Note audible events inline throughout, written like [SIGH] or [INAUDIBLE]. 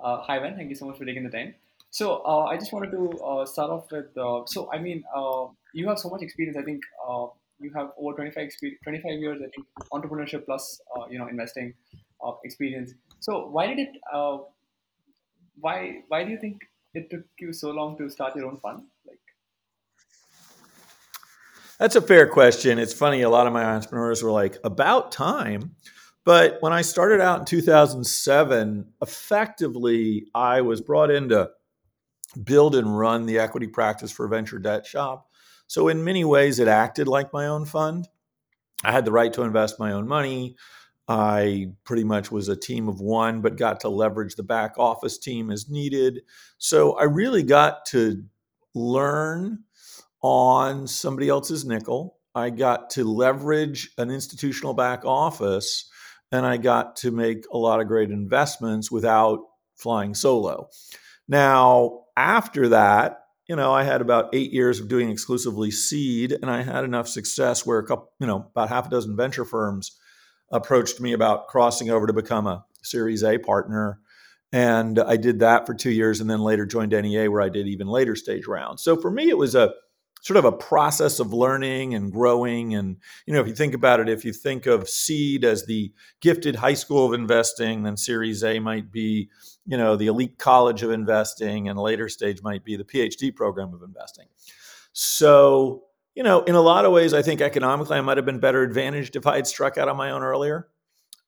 Uh, hi, Ben. Thank you so much for taking the time. So uh, I just wanted to uh, start off with. Uh, so I mean, uh, you have so much experience. I think uh, you have over 25, expe- 25 years. I think entrepreneurship plus you know investing experience. So why did it? Why why do you think it took you so long to start your own fund? Like, That's a fair question. It's funny, a lot of my entrepreneurs were like, about time. But when I started out in 2007, effectively, I was brought in to build and run the equity practice for Venture Debt Shop. So, in many ways, it acted like my own fund. I had the right to invest my own money. I pretty much was a team of one, but got to leverage the back office team as needed. So, I really got to learn on somebody else's nickel. I got to leverage an institutional back office and I got to make a lot of great investments without flying solo. Now, after that, you know, I had about eight years of doing exclusively seed, and I had enough success where a couple, you know, about half a dozen venture firms approached me about crossing over to become a Series A partner. And I did that for two years and then later joined NEA where I did even later stage rounds. So for me, it was a sort of a process of learning and growing. And, you know, if you think about it, if you think of seed as the gifted high school of investing, then Series A might be, you know, the elite college of investing, and later stage might be the PhD program of investing. So, you know, in a lot of ways, I think economically I might have been better advantaged if I had struck out on my own earlier.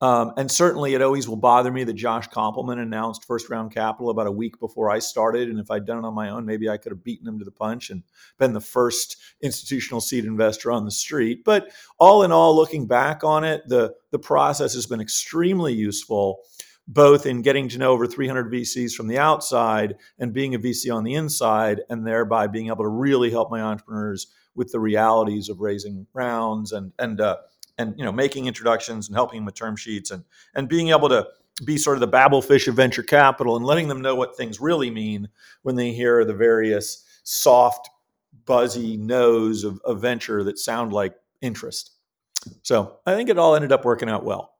Um, and certainly, it always will bother me that Josh Kopelman announced first round capital about a week before I started. And if I'd done it on my own, maybe I could have beaten him to the punch and been the first institutional seed investor on the street. But all in all, looking back on it, the the process has been extremely useful, both in getting to know over 300 VCs from the outside and being a VC on the inside, and thereby being able to really help my entrepreneurs with the realities of raising rounds and and uh, and you know making introductions and helping them with term sheets and and being able to be sort of the Babel fish of venture capital and letting them know what things really mean when they hear the various soft buzzy no's of, of venture that sound like interest so i think it all ended up working out well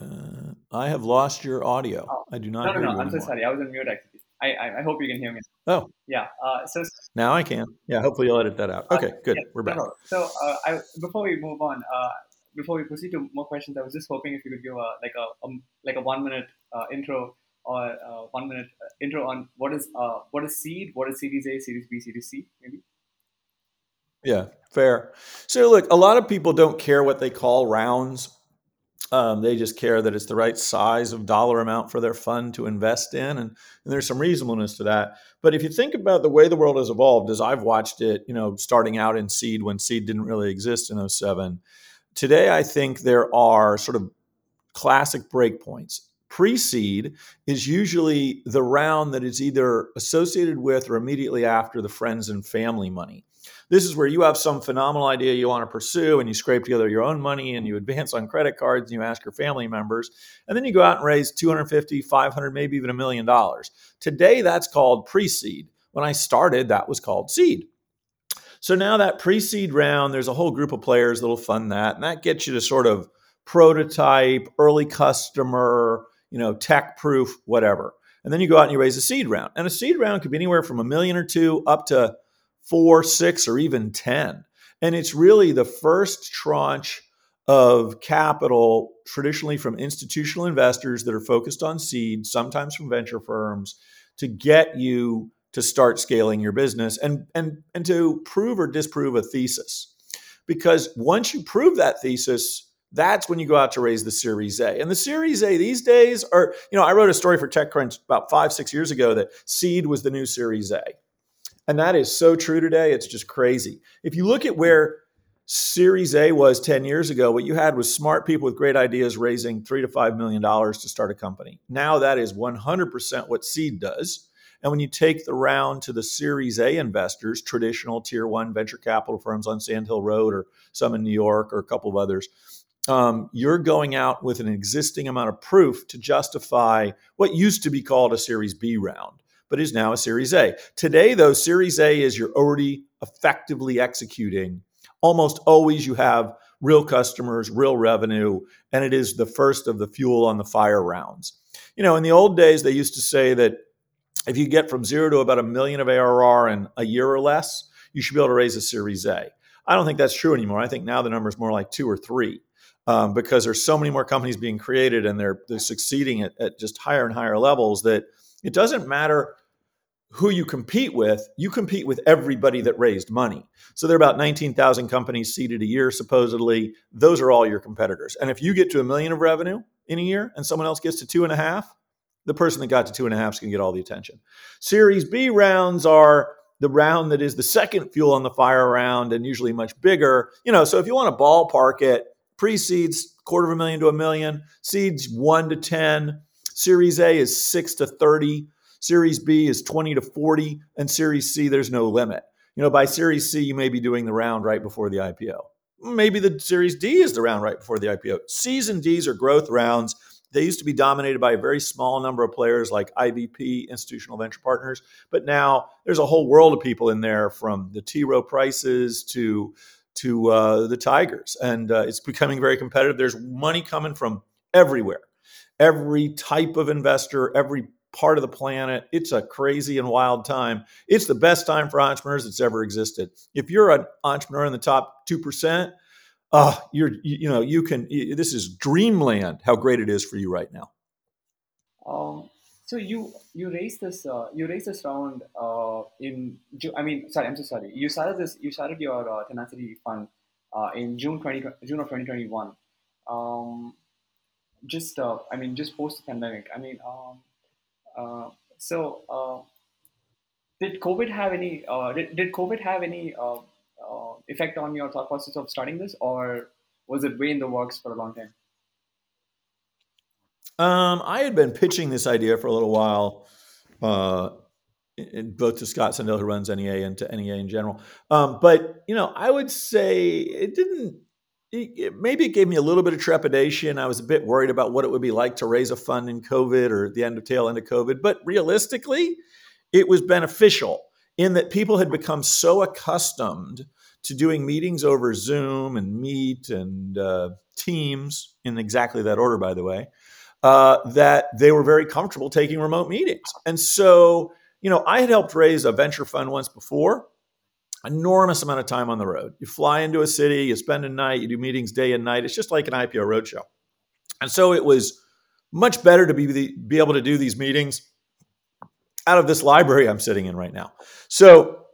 uh, i have lost your audio oh, i do not no, no. you I'm so sorry. I was on mute actually. I I, I hope you can hear me. oh Yeah. Uh, so now i can yeah hopefully you'll edit that out Uh, okay good yeah, we're no back problem. So, uh, I, before we move on, uh, before we proceed to more questions, I was just hoping if you could give a like a um, like a one minute uh, intro or uh, one minute uh, intro on what is uh, what is seed, what is Series A, Series B, Series C, maybe. Yeah, fair. So look, a lot of people don't care what they call rounds. Um, they just care that it's the right size of dollar amount for their fund to invest in, and, and there's some reasonableness to that. But if you think about the way the world has evolved, as I've watched it, you know, starting out in seed when seed didn't really exist in '07, today I think there are sort of classic breakpoints. Pre seed is usually the round that is either associated with or immediately after the friends and family money. This is where you have some phenomenal idea you want to pursue and you scrape together your own money and you advance on credit cards and you ask your family members. And then you go out and raise 250, 500, maybe even a million dollars. Today, that's called pre seed. When I started, that was called seed. So now that pre seed round, there's a whole group of players that'll fund that. And that gets you to sort of prototype, early customer, you know, tech proof, whatever. And then you go out and you raise a seed round. And a seed round could be anywhere from a million or two up to four, six, or even 10. And it's really the first tranche of capital, traditionally from institutional investors that are focused on seed, sometimes from venture firms, to get you to start scaling your business and, and, and to prove or disprove a thesis. Because once you prove that thesis, that's when you go out to raise the Series A. And the Series A these days are, you know, I wrote a story for TechCrunch about five, six years ago that seed was the new Series A. And that is so true today. It's just crazy. If you look at where Series A was 10 years ago, what you had was smart people with great ideas raising three to five million dollars to start a company. Now that is 100% what seed does. And when you take the round to the Series A investors, traditional tier one venture capital firms on Sand Hill Road or some in New York or a couple of others, um, you're going out with an existing amount of proof to justify what used to be called a Series B round, but is now a Series A. Today, though, Series A is you're already effectively executing almost always you have real customers, real revenue, and it is the first of the fuel on the fire rounds. You know, in the old days, they used to say that if you get from zero to about a million of ARR in a year or less, you should be able to raise a Series A. I don't think that's true anymore. I think now the number is more like two or three um, because there's so many more companies being created and they're, they're succeeding at, at just higher and higher levels that it doesn't matter who you compete with, you compete with everybody that raised money. So there are about 19,000 companies seeded a year, supposedly. Those are all your competitors. And if you get to a million of revenue in a year and someone else gets to two and a half, the person that got to two and a half is going to get all the attention. Series B rounds are the round that is the second fuel on the fire round and usually much bigger. You know, so if you want to ballpark it, pre-seeds quarter of a million to a million, seeds 1 to 10, series A is 6 to 30 Series B is 20 to 40, and Series C, there's no limit. You know, by Series C, you may be doing the round right before the IPO. Maybe the Series D is the round right before the IPO. C's and D's are growth rounds. They used to be dominated by a very small number of players like IVP, institutional venture partners, but now there's a whole world of people in there from the T. Rowe Prices to to uh, the Tigers, and uh, it's becoming very competitive. There's money coming from everywhere, every type of investor, every part of the planet. It's a crazy and wild time. It's the best time for entrepreneurs that's ever existed. If you're an entrepreneur in the top 2%, uh, you're, you, you know, you can, this is dreamland, how great it is for you right now. Um, so you, you raised this, uh, you raised this round, uh, in, I mean, sorry, I'm so sorry. You started this, you started your, uh, tenacity fund, uh, in June 20, June of 2021. Um, just, uh, I mean, just post the pandemic. I mean, um, so, uh, did COVID have any? Uh, did, did COVID have any effect on your thought process of starting this, or was it way in the works for a long time? Um, I had been pitching this idea for a little while, uh, in, both to Scott Sandell, who runs NEA, and to NEA in general. Um, but you know, I would say it didn't it, maybe it gave me a little bit of trepidation. I was a bit worried about what it would be like to raise a fund in COVID or the end of tail end of COVID. But realistically, it was beneficial in that people had become so accustomed to doing meetings over Zoom and Meet and uh, Teams in exactly that order, by the way, uh, that they were very comfortable taking remote meetings. And so, you know, I had helped raise a venture fund once before enormous amount of time on the road. You fly into a city, you spend a night, you do meetings day and night. It's just like an IPO roadshow. And so it was much better to be, the, be able to do these meetings out of this library I'm sitting in right now. So,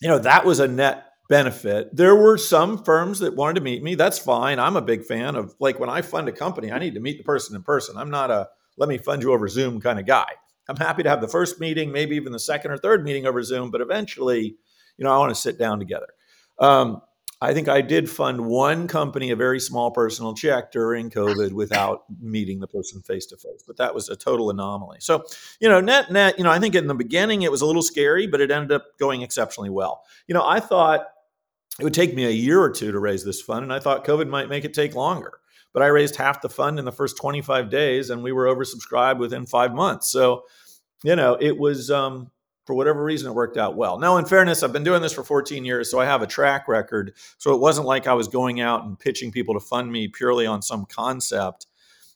you know, that was a net benefit. There were some firms that wanted to meet me. That's fine. I'm a big fan of like when I fund a company, I need to meet the person in person. I'm not a let me fund you over Zoom kind of guy. I'm happy to have the first meeting, maybe even the second or third meeting over Zoom, but eventually you know, I want to sit down together. Um, I think I did fund one company a very small personal check during COVID without meeting the person face to face, but that was a total anomaly. So, you know, net net, you know, I think in the beginning it was a little scary, but it ended up going exceptionally well. You know, I thought it would take me a year or two to raise this fund, and I thought COVID might make it take longer. But I raised half the fund in the first 25 days, and we were oversubscribed within five months. So, you know, it was um, for whatever reason, it worked out well. Now, in fairness, I've been doing this for 14 years, so I have a track record. So it wasn't like I was going out and pitching people to fund me purely on some concept.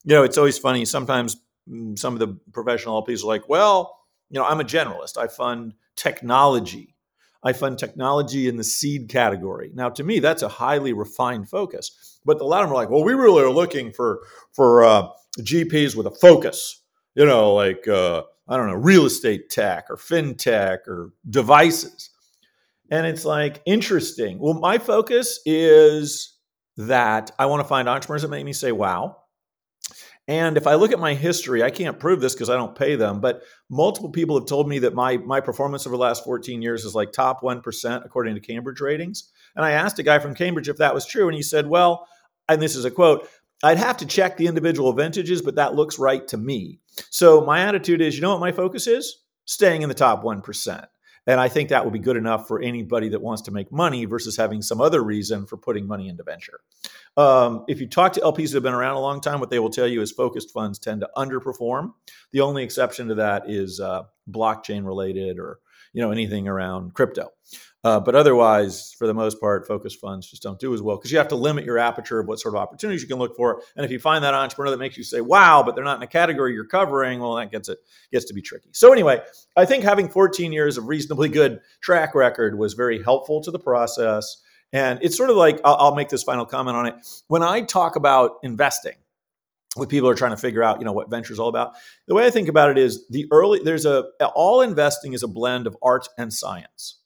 You know, it's always funny. Sometimes mm, some of the professional LPs are like, well, you know, I'm a generalist. I fund technology. I fund technology in the seed category. Now, to me, that's a highly refined focus. But a lot of them are like, well, we really are looking for for uh, GPs with a focus. You know, like uh, I don't know, real estate tech or fintech or devices. And it's like interesting. Well, my focus is that I want to find entrepreneurs that make me say, wow. And if I look at my history, I can't prove this because I don't pay them, but multiple people have told me that my, my performance over the last 14 years is like top 1% according to Cambridge ratings. And I asked a guy from Cambridge if that was true. And he said, well, and this is a quote, I'd have to check the individual vintages, but that looks right to me. So my attitude is, you know what my focus is? Staying in the top 1%. And I think that would be good enough for anybody that wants to make money versus having some other reason for putting money into venture. Um, if you talk to LPs that have been around a long time, what they will tell you is focused funds tend to underperform. The only exception to that is uh, blockchain related or you know anything around crypto. Uh, but otherwise, for the most part, focus funds just don't do as well because you have to limit your aperture of what sort of opportunities you can look for. And if you find that entrepreneur that makes you say, "Wow," but they're not in a category you're covering, well, that gets it gets to be tricky. So anyway, I think having 14 years of reasonably good track record was very helpful to the process. And it's sort of like I'll, I'll make this final comment on it. When I talk about investing, what people are trying to figure out, you know, what venture is all about. The way I think about it is the early there's a all investing is a blend of art and science.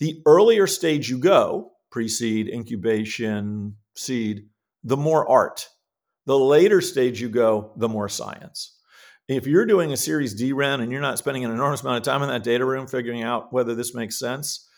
The earlier stage you go, pre-seed, incubation, seed, the more art. The later stage you go, the more science. If you're doing a series D round and you're not spending an enormous amount of time in that data room figuring out whether this makes sense,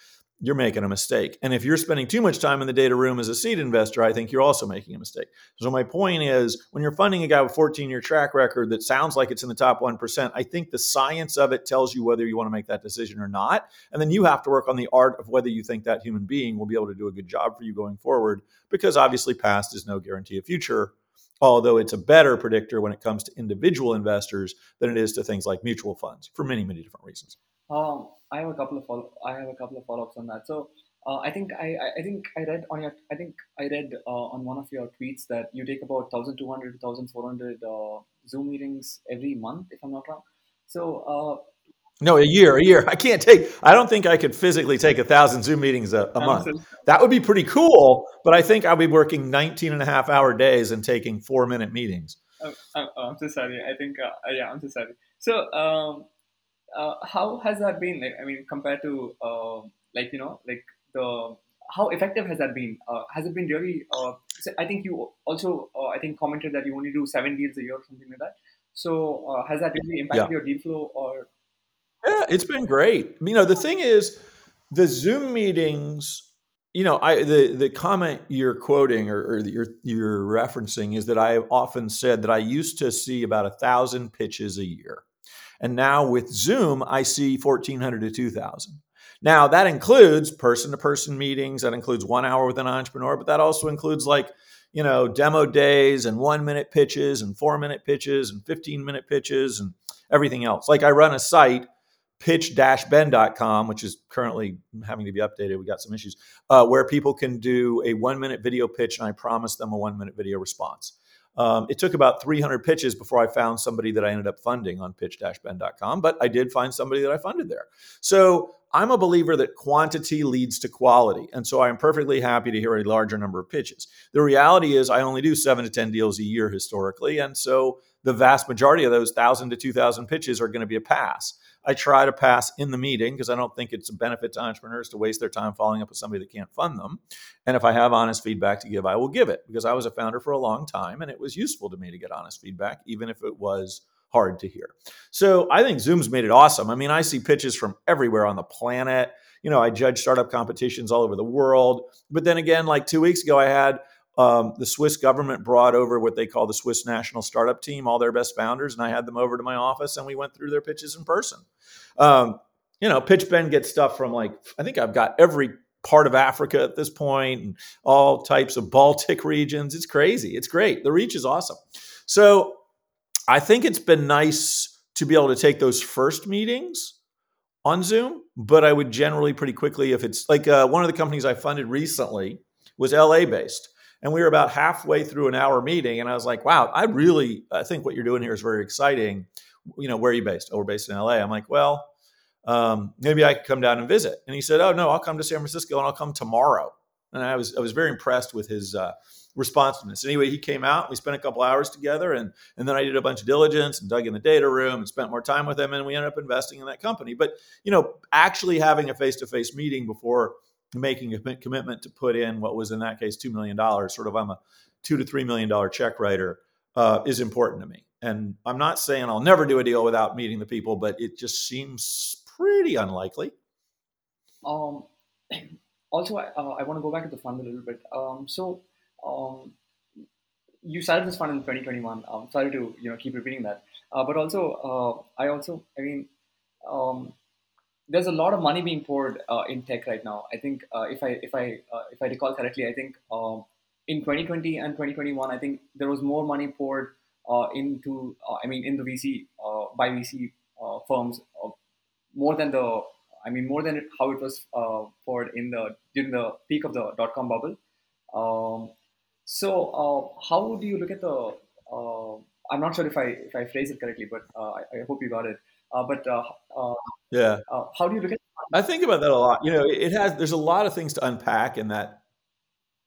you're making a mistake. And if you're spending too much time in the data room as a seed investor, I think you're also making a mistake. So my point is when you're funding a guy with 14 year track record that sounds like it's in the top 1%, I think the science of it tells you whether you want to make that decision or not. And then you have to work on the art of whether you think that human being will be able to do a good job for you going forward because obviously past is no guarantee of future. Although it's a better predictor when it comes to individual investors than it is to things like mutual funds for many, many different reasons. Um, I have a couple of follow. I have a couple of follow-ups on that. So uh, I think I, I think I read on your I think I read uh, on one of your tweets that you take about 1,200 to 1,400 uh, Zoom meetings every month, if I'm not wrong. So uh, no, a year, a year. I can't take. I don't think I could physically take a thousand Zoom meetings a, a month. That would be pretty cool, but I think I'll be working 19 and a half hour days and taking four minute meetings. Oh, I'm, I'm so sorry. I think uh, yeah, I'm so sorry. So um, uh, how has that been? Like, I mean, compared to uh, like you know, like the how effective has that been? Uh, has it been really? Uh, I think you also uh, I think commented that you only do seven deals a year or something like that. So uh, has that really impacted yeah. your deal flow or? Yeah, it's been great. You know, the thing is, the Zoom meetings. You know, I the the comment you're quoting or, or you're you're referencing is that I have often said that I used to see about a thousand pitches a year. And now with Zoom, I see 1,400 to 2,000. Now, that includes person to person meetings, that includes one hour with an entrepreneur, but that also includes like, you know, demo days and one minute pitches and four minute pitches and 15 minute pitches and everything else. Like I run a site, pitch-ben.com, which is currently having to be updated. We got some issues uh, where people can do a one minute video pitch and I promise them a one minute video response. Um, it took about 300 pitches before I found somebody that I ended up funding on pitch-ben.com, but I did find somebody that I funded there. So I'm a believer that quantity leads to quality. And so I'm perfectly happy to hear a larger number of pitches. The reality is, I only do seven to 10 deals a year historically. And so the vast majority of those 1,000 to 2,000 pitches are going to be a pass. I try to pass in the meeting because I don't think it's a benefit to entrepreneurs to waste their time following up with somebody that can't fund them. And if I have honest feedback to give, I will give it because I was a founder for a long time and it was useful to me to get honest feedback, even if it was hard to hear. So I think Zoom's made it awesome. I mean, I see pitches from everywhere on the planet. You know, I judge startup competitions all over the world. But then again, like two weeks ago, I had um, the Swiss government brought over what they call the Swiss National Startup Team, all their best founders, and I had them over to my office and we went through their pitches in person. Um, you know, PitchBen gets stuff from like, I think I've got every part of Africa at this point and all types of Baltic [LAUGHS] regions. It's crazy. It's great. The reach is awesome. So I think it's been nice to be able to take those first meetings on Zoom, but I would generally pretty quickly, if it's like uh, one of the companies I funded recently was LA based. And we were about halfway through an hour meeting, and I was like, "Wow, I really, I think what you're doing here is very exciting." You know, where are you based? Oh, we're based in LA. I'm like, well, um, maybe I could come down and visit. And he said, "Oh no, I'll come to San Francisco, and I'll come tomorrow." And I was, I was very impressed with his uh, responsiveness. Anyway, he came out. We spent a couple hours together, and and then I did a bunch of diligence and dug in the data room and spent more time with him, and we ended up investing in that company. But you know, actually having a face to face meeting before making a commitment to put in what was in that case $2 million, sort of I'm a two to $3 million check writer, uh, is important to me. And I'm not saying I'll never do a deal without meeting the people, but it just seems pretty unlikely. Um, [CLEARS THROAT] also, I, uh, I want to go back to the fund a little bit. Um, so, um, you started this fund in 2021. I'm sorry to you know keep repeating that, uh, but also uh, I also I mean um, there's a lot of money being poured uh, in tech right now. I think uh, if I if I uh, if I recall correctly, I think um, in 2020 and 2021, I think there was more money poured uh, into uh, I mean in the VC uh, by VC firms more than the I mean, more than how it was for in the during the peak of the dot com bubble. Um, so, how do you look at the? I'm not sure if I if I phrase it correctly, but I, I, hope you got it. Uh, but uh, yeah, how do you look at? I think about that a lot. You know, it has. There's a lot of things to unpack in that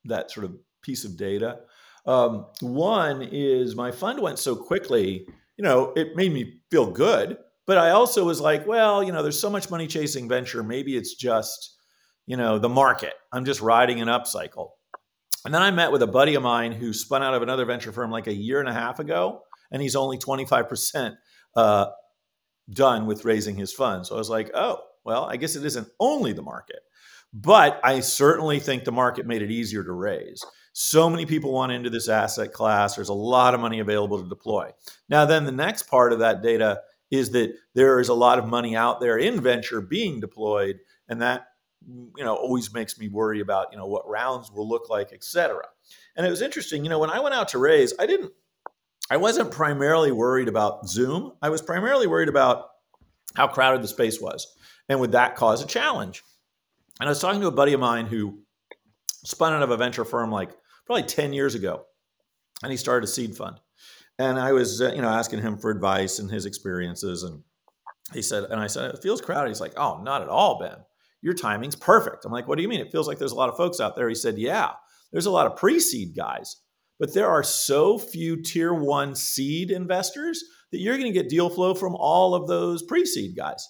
that sort of piece of data. Um, one is my fund went so quickly. You know, it made me feel good, but I also was like, well, you know, there's so much money chasing venture. Maybe it's just, you know, the market. I'm just riding an upcycle. And then I met with a buddy of mine who spun out of another venture firm like a year and a half ago, and he's only 25% uh, done with raising his fund. So I was like, oh, well, I guess it isn't only the market. But I certainly think the market made it easier to raise. So many people want into this asset class. There's a lot of money available to deploy. Now, then the next part of that data is that there is a lot of money out there in venture being deployed, and that you know always makes me worry about you know what rounds will look like, et cetera. And it was interesting, you know, when I went out to raise, I didn't, I wasn't primarily worried about Zoom. I was primarily worried about how crowded the space was, and would that cause a challenge? And I was talking to a buddy of mine who spun out of a venture firm like probably 10 years ago, and he started a seed fund. And I was, uh, you know, asking him for advice and his experiences. And he said, and I said, it feels crowded. He's like, oh, not at all, Ben. Your timing's perfect. I'm like, what do you mean? It feels like there's a lot of folks out there. He said, yeah, there's a lot of pre seed guys, but there are so few tier one seed investors that you're going to get deal flow from all of those pre seed guys.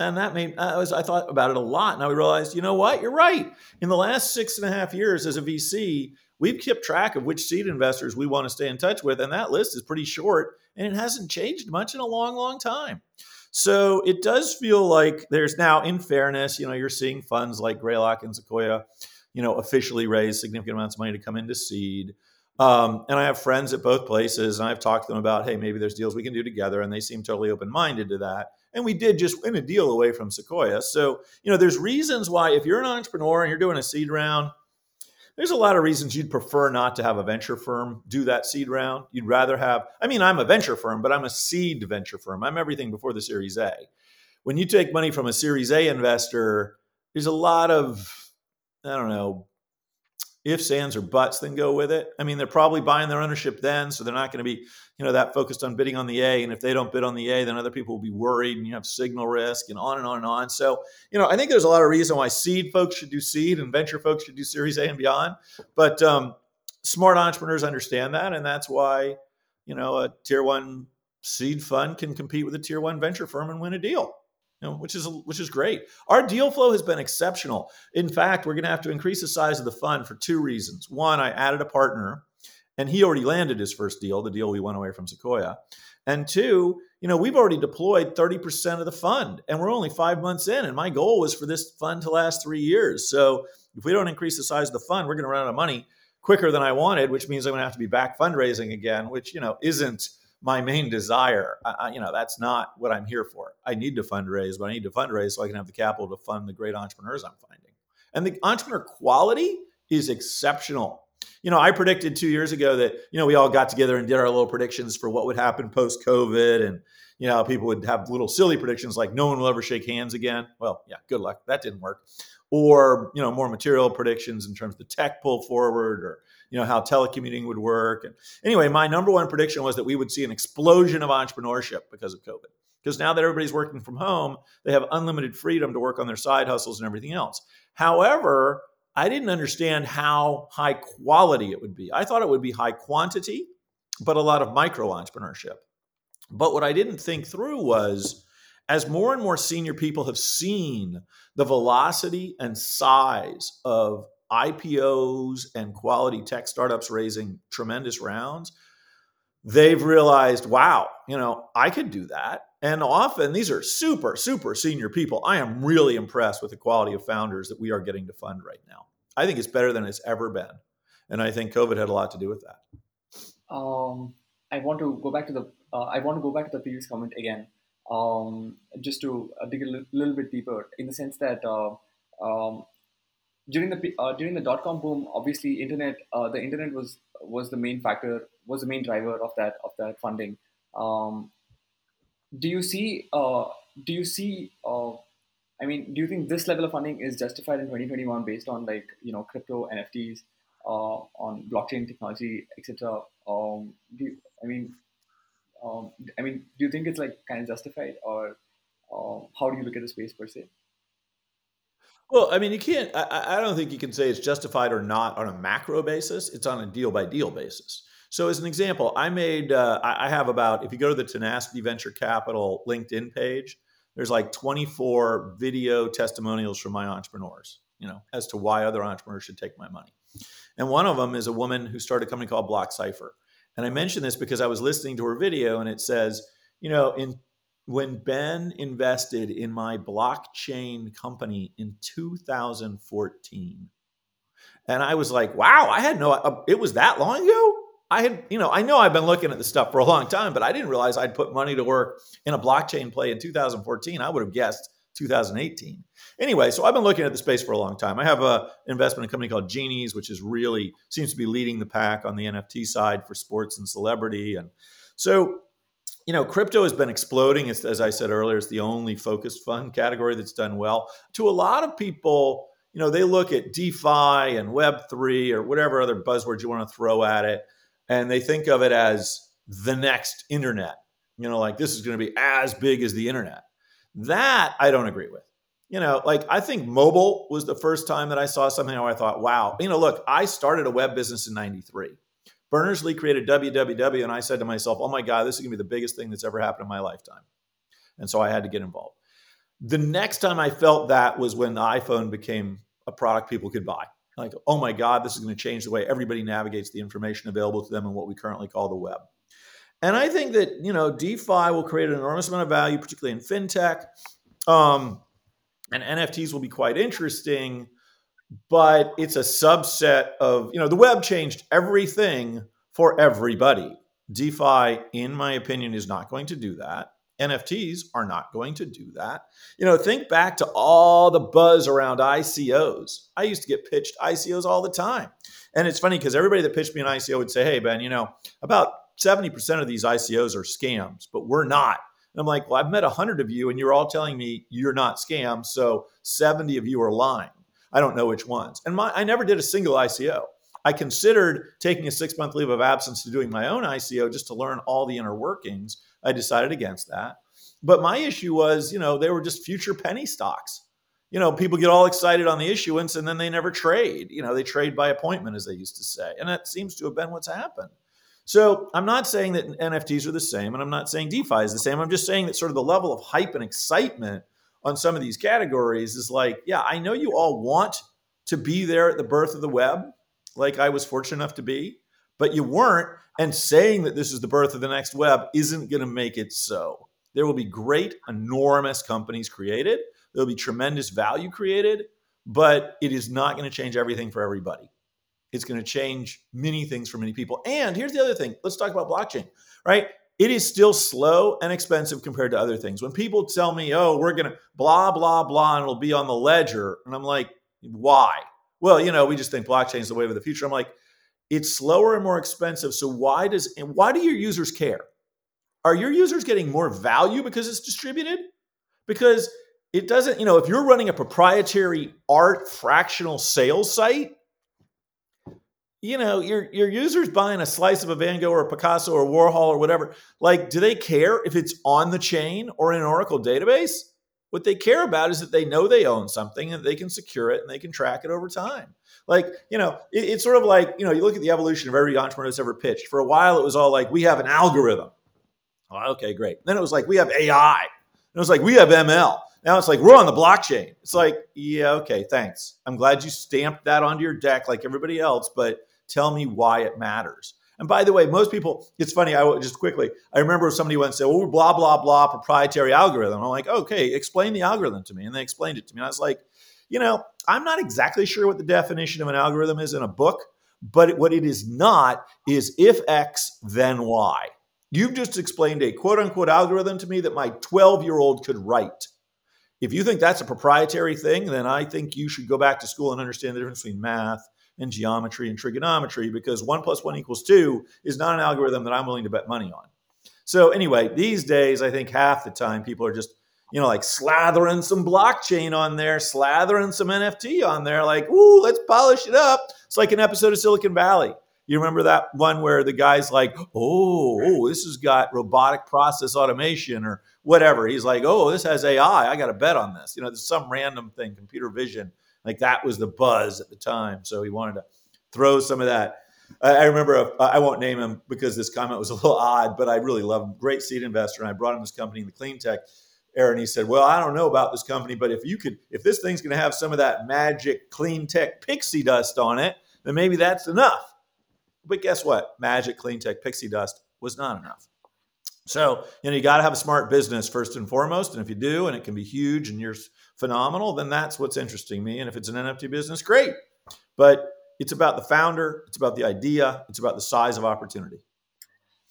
And that made I was I thought about it a lot, and I realized, you know what, you're right. In the last six and a half years as a VC, we've kept track of which seed investors we want to stay in touch with, and that list is pretty short, and it hasn't changed much in a long, long time. So it does feel like there's now, in fairness, you know, you're seeing funds like Greylock and Sequoia, you know, officially raise significant amounts of money to come into seed. Um, and I have friends at both places, and I've talked to them about, hey, maybe there's deals we can do together, and they seem totally open minded to that. And we did just win a deal away from Sequoia. So, you know, there's reasons why if you're an entrepreneur and you're doing a seed round, there's a lot of reasons you'd prefer not to have a venture firm do that seed round. You'd rather have, I mean, I'm a venture firm, but I'm a seed venture firm. I'm everything before the Series A. When you take money from a Series A investor, there's a lot of, I don't know, ifs, ands, or buts then go with it. I mean, they're probably buying their ownership then, so they're not going to be, you know, that focused on bidding on the A. And if they don't bid on the A, then other people will be worried, and you have signal risk, and on and on and on. So, you know, I think there's a lot of reason why seed folks should do seed, and venture folks should do Series A and beyond. But um, smart entrepreneurs understand that, and that's why, you know, a tier one seed fund can compete with a tier one venture firm and win a deal you know, which is which is great. Our deal flow has been exceptional. In fact, we're going to have to increase the size of the fund for two reasons. One, I added a partner, and he already landed his first deal, the deal we went away from Sequoia. And two, you know, we've already deployed 30% of the fund, and we're only five months in. And my goal was for this fund to last three years. So if we don't increase the size of the fund, we're going to run out of money quicker than I wanted, which means I'm going to have to be back fundraising again, which you know isn't my main desire. I, you know, that's not what I'm here for. I need to fundraise, but I need to fundraise so I can have the capital to fund the great entrepreneurs I'm finding. And the entrepreneur quality is exceptional. You know, I predicted two years ago that, you know, we all got together and did our little predictions for what would happen post COVID. And, you know, people would have little silly predictions like no one will ever shake hands again. Well, yeah, good luck. That didn't work. Or, you know, more material predictions in terms of the tech pull forward or, you know how telecommuting would work. And anyway, my number one prediction was that we would see an explosion of entrepreneurship because of COVID. Because now that everybody's working from home, they have unlimited freedom to work on their side hustles and everything else. However, I didn't understand how high quality it would be. I thought it would be high quantity, but a lot of micro entrepreneurship. But what I didn't think through was as more and more senior people have seen the velocity and size of IPOs and quality tech startups raising tremendous rounds, they've realized, wow, you know, I could do that. And often these are super, super senior people. I am really impressed with the quality of founders that we are getting to fund right now. I think it's better than it's ever been. And I think COVID had a lot to do with that. Um, I want to go back to the uh, I want to go back to the previous comment again, um, just to uh, dig a little bit deeper in the sense that uh, um, during the uh, during the dot com boom, obviously, internet uh, the internet was was the main factor, was the main driver of that of that funding. Um, do you see? Uh, do you see? Uh, I mean, do you think this level of funding is justified in 2021 based on like you know crypto NFTs, uh, on blockchain technology, etc.? Um, do you, I mean, um, I mean, do you think it's like kind of justified, or uh, how do you look at the space per se? Well, I mean, you can't. I, I don't think you can say it's justified or not on a macro basis. It's on a deal by deal basis. So, as an example, I made. Uh, I have about. If you go to the Tenacity Venture Capital LinkedIn page, there's like 24 video testimonials from my entrepreneurs. You know, as to why other entrepreneurs should take my money. And one of them is a woman who started a company called BlockCypher. And I mention this because I was listening to her video and it says, you know, in when Ben invested in my blockchain company in 2014. And I was like, wow, I had no, uh, it was that long ago? I had, you know, I know I've been looking at this stuff for a long time, but I didn't realize I'd put money to work in a blockchain play in 2014. I would have guessed 2018. Anyway, so I've been looking at the space for a long time. I have a investment in a company called Genies, which is really seems to be leading the pack on the NFT side for sports and celebrity. And so, you know, crypto has been exploding. As I said earlier, it's the only focused fund category that's done well. To a lot of people, you know, they look at DeFi and Web3 or whatever other buzzword you want to throw at it, and they think of it as the next internet. You know, like this is going to be as big as the internet. That I don't agree with. You know, like I think mobile was the first time that I saw something where I thought, wow, you know, look, I started a web business in 93. Berners Lee created www, and I said to myself, oh my God, this is gonna be the biggest thing that's ever happened in my lifetime. And so I had to get involved. The next time I felt that was when the iPhone became a product people could buy. Like, oh my God, this is going to change the way everybody navigates the information available to them in what we currently call the web. And I think that you know DeFi will create an enormous amount of value, particularly in fintech. Um, and NFTs will be quite interesting, but it's a subset of you know the web changed everything for everybody. DeFi, in my opinion, is not going to do that. NFTs are not going to do that. You know, think back to all the buzz around ICOs. I used to get pitched ICOs all the time. And it's funny because everybody that pitched me an ICO would say, hey, Ben, you know, about 70% of these ICOs are scams, but we're not. And I'm like, well, I've met 100 of you and you're all telling me you're not scams. So 70 of you are lying. I don't know which ones. And my, I never did a single ICO. I considered taking a six month leave of absence to doing my own ICO just to learn all the inner workings. I decided against that. But my issue was, you know, they were just future penny stocks. You know, people get all excited on the issuance and then they never trade. You know, they trade by appointment, as they used to say. And that seems to have been what's happened. So I'm not saying that NFTs are the same, and I'm not saying DeFi is the same. I'm just saying that sort of the level of hype and excitement on some of these categories is like, yeah, I know you all want to be there at the birth of the web, like I was fortunate enough to be, but you weren't. And saying that this is the birth of the next web isn't going to make it so. There will be great, enormous companies created. There'll be tremendous value created, but it is not going to change everything for everybody. It's going to change many things for many people. And here's the other thing let's talk about blockchain, right? It is still slow and expensive compared to other things. When people tell me, oh, we're going to blah, blah, blah, and it'll be on the ledger, and I'm like, why? Well, you know, we just think blockchain is the wave of the future. I'm like, it's slower and more expensive. So why does and why do your users care? Are your users getting more value because it's distributed? Because it doesn't, you know, if you're running a proprietary art fractional sales site, you know, your your users buying a slice of a Van Gogh or a Picasso or Warhol or whatever, like, do they care if it's on the chain or in an Oracle database? What they care about is that they know they own something and they can secure it and they can track it over time. Like, you know, it, it's sort of like, you know, you look at the evolution of every entrepreneur that's ever pitched. For a while, it was all like, we have an algorithm. Oh, okay, great. Then it was like, we have AI. And it was like, we have ML. Now it's like, we're on the blockchain. It's like, yeah, okay, thanks. I'm glad you stamped that onto your deck like everybody else, but Tell me why it matters. And by the way, most people, it's funny, I just quickly, I remember somebody once said, oh, blah, blah, blah, proprietary algorithm. I'm like, okay, explain the algorithm to me. And they explained it to me. And I was like, you know, I'm not exactly sure what the definition of an algorithm is in a book, but what it is not is if X, then Y. You've just explained a quote unquote algorithm to me that my 12 year old could write. If you think that's a proprietary thing, then I think you should go back to school and understand the difference between math and geometry and trigonometry because one plus one equals two is not an algorithm that I'm willing to bet money on. So, anyway, these days, I think half the time people are just, you know, like slathering some blockchain on there, slathering some NFT on there, like, ooh, let's polish it up. It's like an episode of Silicon Valley. You remember that one where the guy's like, oh, oh, this has got robotic process automation or whatever. He's like, oh, this has AI. I got to bet on this. You know, some random thing, computer vision. Like that was the buzz at the time. So he wanted to throw some of that. I remember, uh, I won't name him because this comment was a little odd, but I really love him. Great seed investor. And I brought him this company in the clean tech era. And he said, Well, I don't know about this company, but if you could, if this thing's going to have some of that magic clean tech pixie dust on it, then maybe that's enough. But guess what? Magic, clean tech, pixie dust was not enough. So, you know, you got to have a smart business first and foremost. And if you do, and it can be huge and you're phenomenal, then that's what's interesting me. And if it's an NFT business, great. But it's about the founder, it's about the idea, it's about the size of opportunity.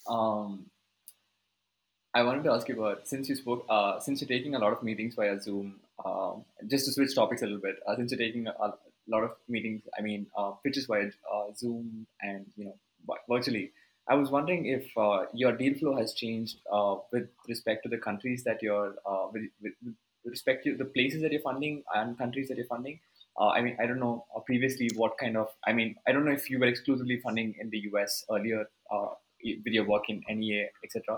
Um, I wanted to ask you about since you spoke, uh, since you're taking a lot of meetings via Zoom, um, just to switch topics a little bit, uh, since you're taking a, lot of meetings, I mean, uh, pitches via uh, Zoom and you know virtually. I was wondering if uh, your deal flow has changed with respect to the countries that you're, with, with, with, respect to the places that you're funding and countries that you're funding. I mean, I don't know previously what kind of. I mean, I don't know if you were exclusively funding in the US earlier with your work in NEA, etc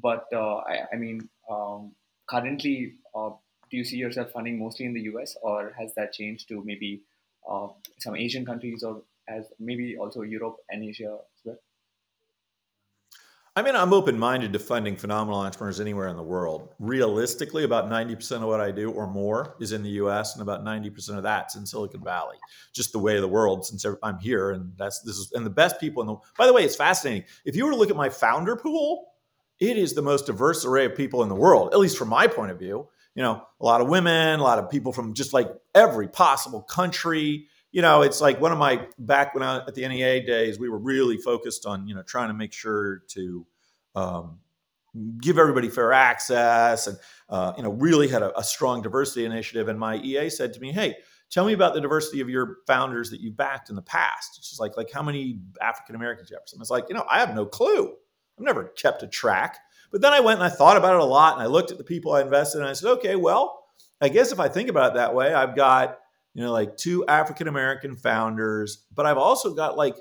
but uh, I, I, mean, um, currently, uh, do you see yourself funding mostly in the US, or has that changed to maybe uh, some Asian countries, or as maybe also Europe and Asia? I mean, I'm open minded to funding phenomenal entrepreneurs anywhere in the world. Realistically, about 90% of what I do or more is in the US, and about 90% of that's in Silicon Valley. Just the way of the world since I'm here. And that's this is, and the best people in the, by the way, it's fascinating. If you were to look at my founder pool, it is the most diverse array of people in the world, at least from my point of view. You know, a lot of women, a lot of people from just like every possible country. You know, it's like one of my back when I at the NEA days, we were really focused on you know trying to make sure to um, give everybody fair access, and uh, you know really had a, a strong diversity initiative. And my EA said to me, "Hey, tell me about the diversity of your founders that you backed in the past. It's just like like how many African Americans you have. It's like you know I have no clue. I've never kept a track. But then I went and I thought about it a lot and I looked at the people I invested in and I said, okay, well, I guess if I think about it that way, I've got, you know, like two African American founders, but I've also got like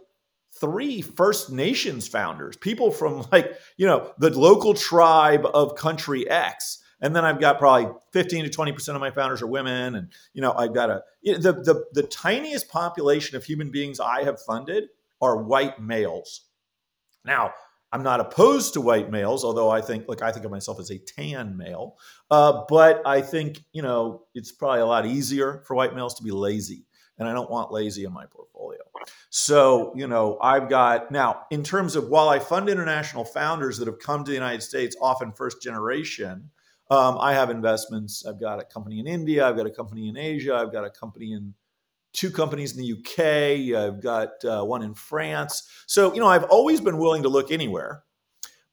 three First Nations founders, people from [LAUGHS] like, you know, the local tribe of country X. And then I've got probably 15 to 20% of my founders are women. And, you know, I've got a, you know, the, the, the tiniest population of human beings I have funded are white males. Now, I'm not opposed to white males, although I think, like, I think of myself as a tan male. Uh, but I think, you know, it's probably a lot easier for white males to be lazy. And I don't want lazy in my portfolio. So, you know, I've got now, in terms of while I fund international founders that have come to the United States, often first generation, um, I have investments. I've got a company in India, I've got a company in Asia, I've got a company in two companies in the UK. I've got uh, one in France. So, you know, I've always been willing to look anywhere,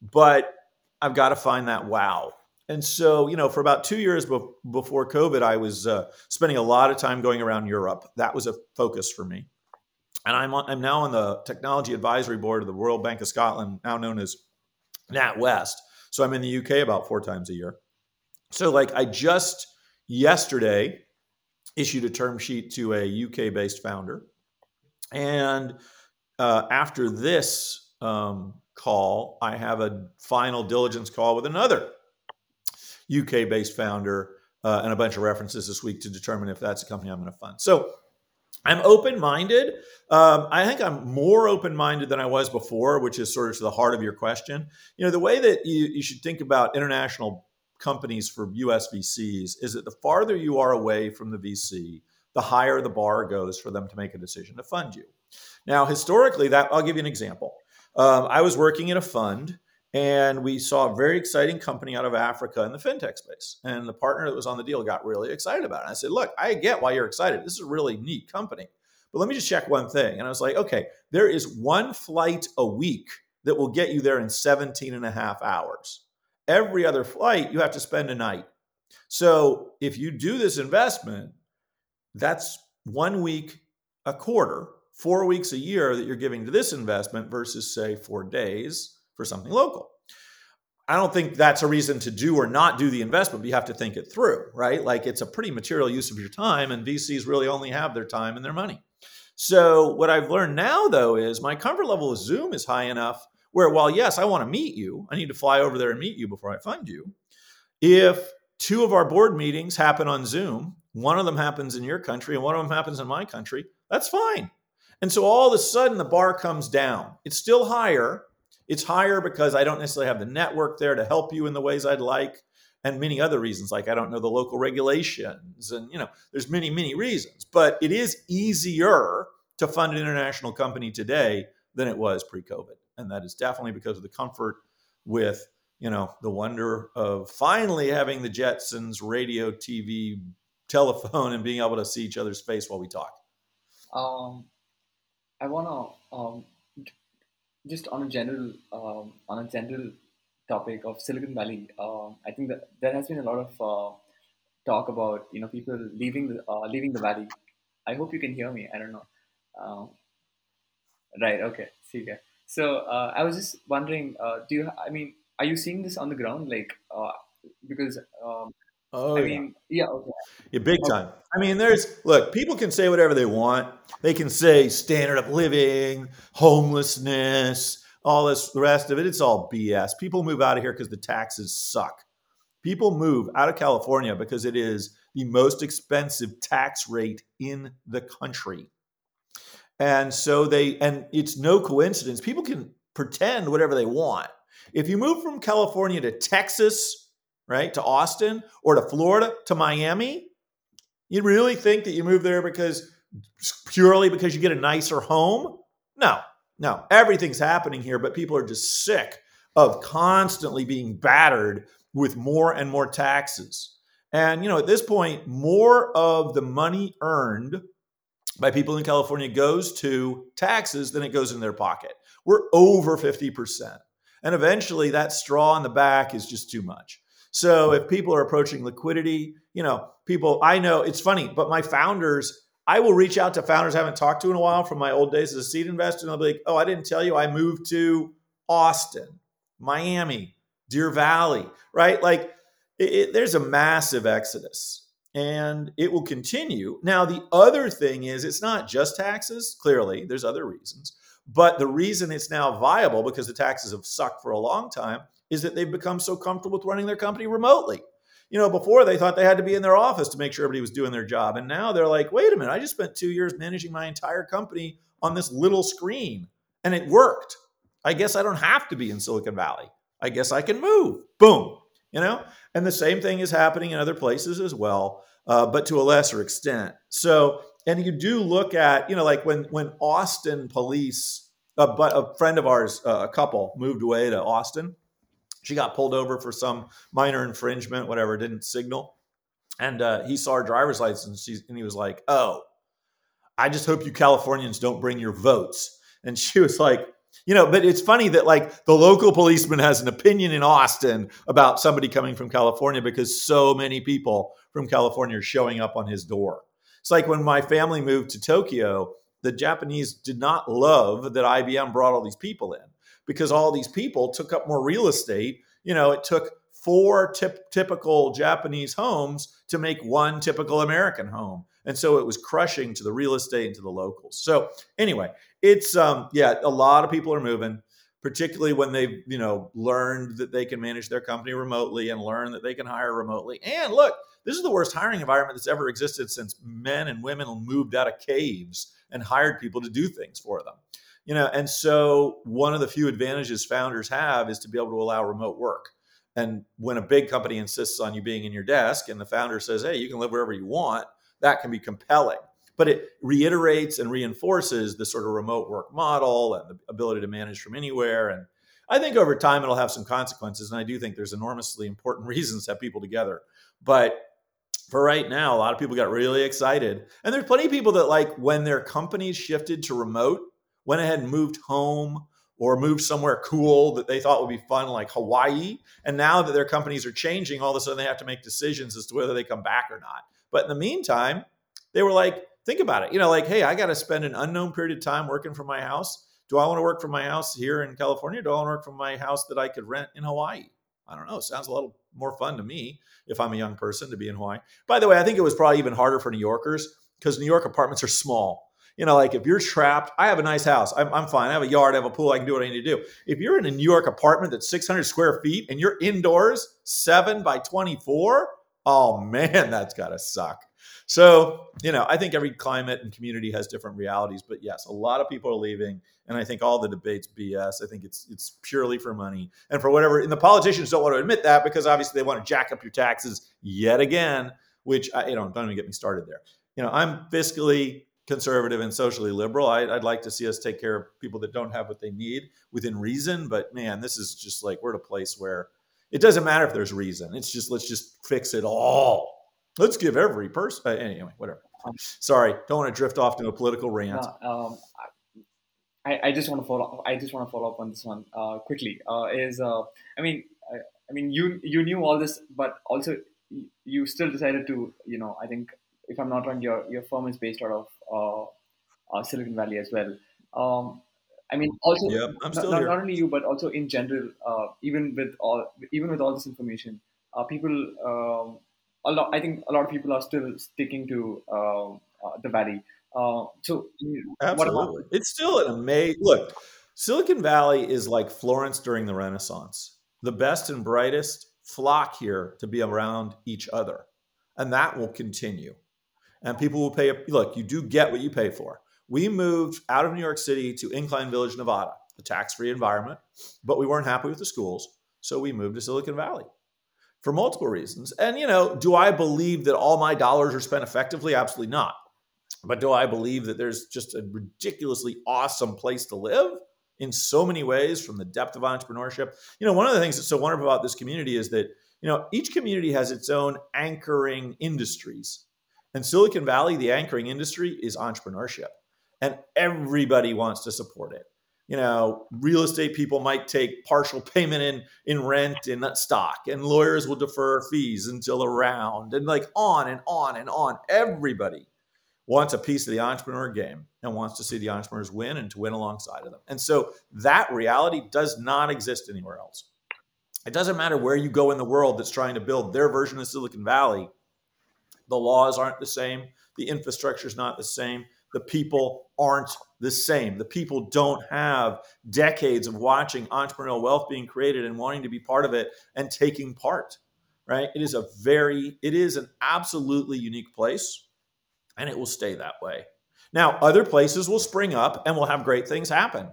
but I've got to find that wow. And so, you know, for about two years be- before COVID, I was uh, spending a lot of time going around Europe. That was a focus for me. And I'm, on, I'm now on the technology advisory board of the Royal Bank of Scotland, now known as NatWest. So I'm in the UK about four times a year. So, like, I just yesterday issued a term sheet to a UK based founder. And uh, after this um, call, I have a final diligence call with another UK based founder uh, and a bunch of references this week to determine if that's a company I'm going to fund. So I'm open minded. Um, I think I'm more open minded than I was before, which is sort of to the heart of your question. You know, the way that you, you should think about international companies for US VCs is that the farther you are away from the VC, the higher the bar goes for them to make a decision to fund you. Now, historically, that I'll give you an example. Um, I was working in a fund and we saw a very exciting company out of Africa in the fintech space. And the partner that was on the deal got really excited about it. I said, Look, I get why you're excited. This is a really neat company. But let me just check one thing. And I was like, Okay, there is one flight a week that will get you there in 17 and a half hours. Every other flight, you have to spend a night. So if you do this investment, that's one week a quarter, four weeks a year that you're giving to this investment versus, say, four days for something local. I don't think that's a reason to do or not do the investment, but you have to think it through, right? Like it's a pretty material use of your time, and VCs really only have their time and their money. So, what I've learned now, though, is my comfort level with Zoom is high enough where, while yes, I want to meet you, I need to fly over there and meet you before I fund you. If two of our board meetings happen on Zoom, one of them happens in your country and one of them happens in my country, that's fine. And so all of a sudden, the bar comes down. It's still higher, it's higher because I don't necessarily have the network there to help you in the ways I'd like, and many other reasons, like I don't know the local regulations, and you know, there's many, many reasons. But it is easier to fund an international company today than it was pre-COVID, and that is definitely because of the comfort with you know the wonder of finally having the Jetsons radio, TV, telephone, and being able to see each other's face while we talk. Um, I want to um, just on a general um, on a general topic of Silicon Valley, uh, I think that there has been a lot of uh, talk about you know people leaving the uh, leaving the valley. I hope you can hear me. I don't know. Um, right. Okay. See you. So uh, I was just wondering, uh, do you? I mean, are you seeing this on the ground? Like, uh, because um, Oh, I yeah. mean, yeah. Okay. Yeah, big okay. time. I mean, there's look, people can say whatever they want. They can say standard of living, homelessness, all this, the rest of it. It's all BS. People move out of here because the taxes suck. People move out of California because it is the most expensive tax rate in the country. And so they, and it's no coincidence. People can pretend whatever they want. If you move from California to Texas, right, to Austin or to Florida to Miami, you really think that you move there because purely because you get a nicer home? No, no. Everything's happening here, but people are just sick of constantly being battered with more and more taxes. And you know, at this point, more of the money earned by people in California goes to taxes than it goes in their pocket. We're over 50%. And eventually that straw in the back is just too much. So if people are approaching liquidity, you know, people I know it's funny, but my founders, I will reach out to founders I haven't talked to in a while from my old days as a seed investor, and I'll be like, "Oh, I didn't tell you, I moved to Austin, Miami, Deer Valley, right? Like, it, it, there's a massive exodus, and it will continue. Now, the other thing is, it's not just taxes. Clearly, there's other reasons, but the reason it's now viable because the taxes have sucked for a long time is that they've become so comfortable with running their company remotely. You know, before they thought they had to be in their office to make sure everybody was doing their job. And now they're like, wait a minute, I just spent two years managing my entire company on this little screen and it worked. I guess I don't have to be in Silicon Valley. I guess I can move. Boom. You know? And the same thing is happening in other places as well, uh, but to a lesser extent. So, and you do look at, you know, like when when Austin police, uh, but a friend of ours, uh, a couple, moved away to Austin she got pulled over for some minor infringement, whatever, didn't signal. And uh, he saw her driver's license and he was like, Oh, I just hope you Californians don't bring your votes. And she was like, you know, but it's funny that like the local policeman has an opinion in Austin about somebody coming from California because so many people from California are showing up on his door. It's like when my family moved to Tokyo, the Japanese did not love that IBM brought all these people in because all these people took up more real estate. You know, it took four tip, typical Japanese homes to make one typical American home. And so it was crushing to the real estate and to the locals. So anyway, it's um yeah, a lot of people are moving, particularly when they've, you know, learned that they can manage their company remotely and learn that they can hire remotely. And look, this is the worst hiring environment that's ever existed since men and women moved out of caves and hired people to do things for them. You know and so one of the few advantages founders have is to be able to allow remote work. And when a big company insists on you being in your desk and the founder says hey you can live wherever you want that can be compelling but it reiterates and reinforces the sort of remote work model and the ability to manage from anywhere and i think over time it'll have some consequences and i do think there's enormously important [LAUGHS] reasons to have people together but for right now a lot of people got really excited and there's plenty of people that like when their companies shifted to remote went ahead and moved home or moved somewhere cool that they thought would be fun, like Hawaii. And now that their companies are changing, all of a sudden they have to make decisions as to whether they come back or not. But in the meantime, they were like, think about it. You know, like, hey, I got to spend an unknown period of time working from my house. Do I want to work from my house here in California? do I want to work from my house that I could rent in Hawaii? I don't know. Sounds a little more fun to me if I'm a young person to be in Hawaii. By the way, I think it was probably even harder for New Yorkers because New York apartments are small. You know, like if you're trapped, I have a nice house. I'm, I'm fine. I have a yard. I have a pool. I can do what I need to do. If you're in a New York apartment that's 600 square feet and you're indoors, seven by 24, oh man, that's got to suck. So, you know, I think every climate and community has different realities, but yes, a lot of people are leaving, and I think all the debates BS. I think it's it's purely for money and for whatever. And the politicians don't want to admit that because obviously they want to jack up your taxes yet again, which I, you know, don't even get me started there. You know, I'm fiscally conservative and socially liberal. I, would like to see us take care of people that don't have what they need within reason. But man, this is just like we're at a place where it doesn't matter if there's reason. It's just let's just fix it all Let's give every person. Uh, anyway, whatever. Sorry, don't want to drift off to a political rant. um, I, I just want to follow. I just want to follow up on this one uh, quickly. Uh, is uh, I mean, I, I, mean, you you knew all this, but also you still decided to. You know, I think if I'm not wrong, your your firm is based out of uh, uh, Silicon Valley as well. Um, I mean, also yep, I'm still not, here. not only you, but also in general, even with all even with all this information, people. Um, a lot. I think a lot of people are still sticking to uh, uh, the valley. Uh, so, absolutely, it's still an amazing look. Silicon Valley is like Florence during the Renaissance. The best and brightest flock here to be around each other, and that will continue. And people will pay. Look, you do get what you pay for. We moved out of New York City to Incline Village, Nevada, a tax-free environment, but we weren't happy with the schools, so we moved to Silicon Valley for multiple reasons. And, you know, do I believe that all my dollars are spent effectively? Absolutely not. But do I believe that there's just a ridiculously awesome place to live in so many ways from the depth of entrepreneurship? You know, one of the things that's so wonderful about this community is that, you know, each community has its own anchoring industries. And Silicon Valley, the anchoring industry is entrepreneurship, and everybody wants to support it you know, real estate people might take partial payment in in rent in stock, and lawyers will defer fees until around, and like on and on and on. Everybody wants a piece of the entrepreneur game and wants to see the entrepreneurs win and to win alongside of them. And so that reality does not exist anywhere else. It doesn't matter where you go in the world that's trying to build their version of Silicon Valley. The laws aren't the same. The infrastructure is not the same the people aren't the same. The people don't have decades of watching entrepreneurial wealth being created and wanting to be part of it and taking part, right? It is a very, it is an absolutely unique place and it will stay that way. Now, other places will spring up and will have great things happen.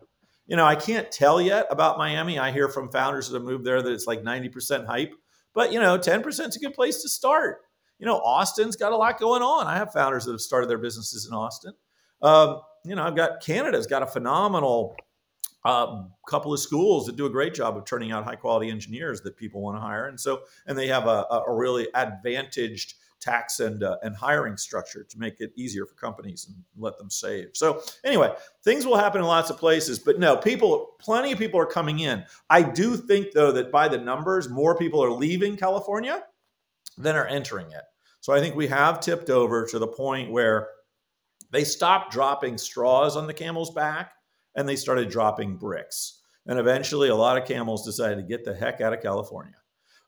You know, I can't tell yet about Miami. I hear from founders that have moved there that it's like 90% hype, but you know, 10% is a good place to start. You know, Austin's got a lot going on. I have founders that have started their businesses in Austin. Um, you know, I've got Canada's got a phenomenal uh, couple of schools that do a great job of turning out high quality engineers that people want to hire, and so and they have a, a really advantaged tax and uh, and hiring structure to make it easier for companies and let them save. So anyway, things will happen in lots of places, but no, people, plenty of people are coming in. I do think though that by the numbers, more people are leaving California than are entering it. So I think we have tipped over to the point where they stopped dropping straws on the camel's back and they started dropping bricks. And eventually, a lot of camels decided to get the heck out of California.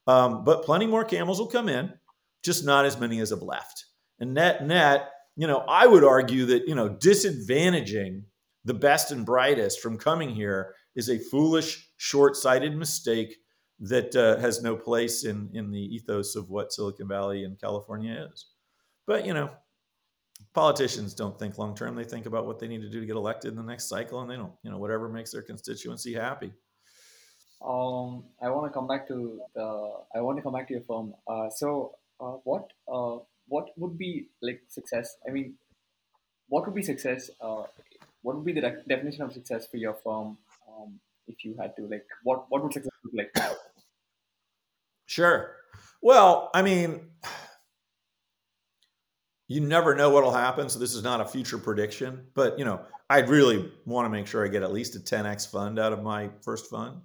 Um, but plenty more camels will come in, just not as many as have left. And net, net, you know, I would argue that, you know, disadvantaging the best and brightest from coming here is a foolish, short sighted mistake that uh, has no place in, in the ethos of what Silicon Valley and California is. But, you know, politicians don't think long term. They think about what they need to do to get elected in the next cycle, and they don't, you know, whatever makes their constituency happy. Um, I want to come back to the. I want to come back to your firm. Uh, so, uh, what uh, what would be like success? I mean, what would be success? Uh, what would be the de- definition of success for your firm? Um, if you had to, like, what what would success look like? Sure. Well, I mean, you never know what'll happen. So this is not a future prediction, but you know, I'd really want to make sure I get at least a 10x fund out of my first fund.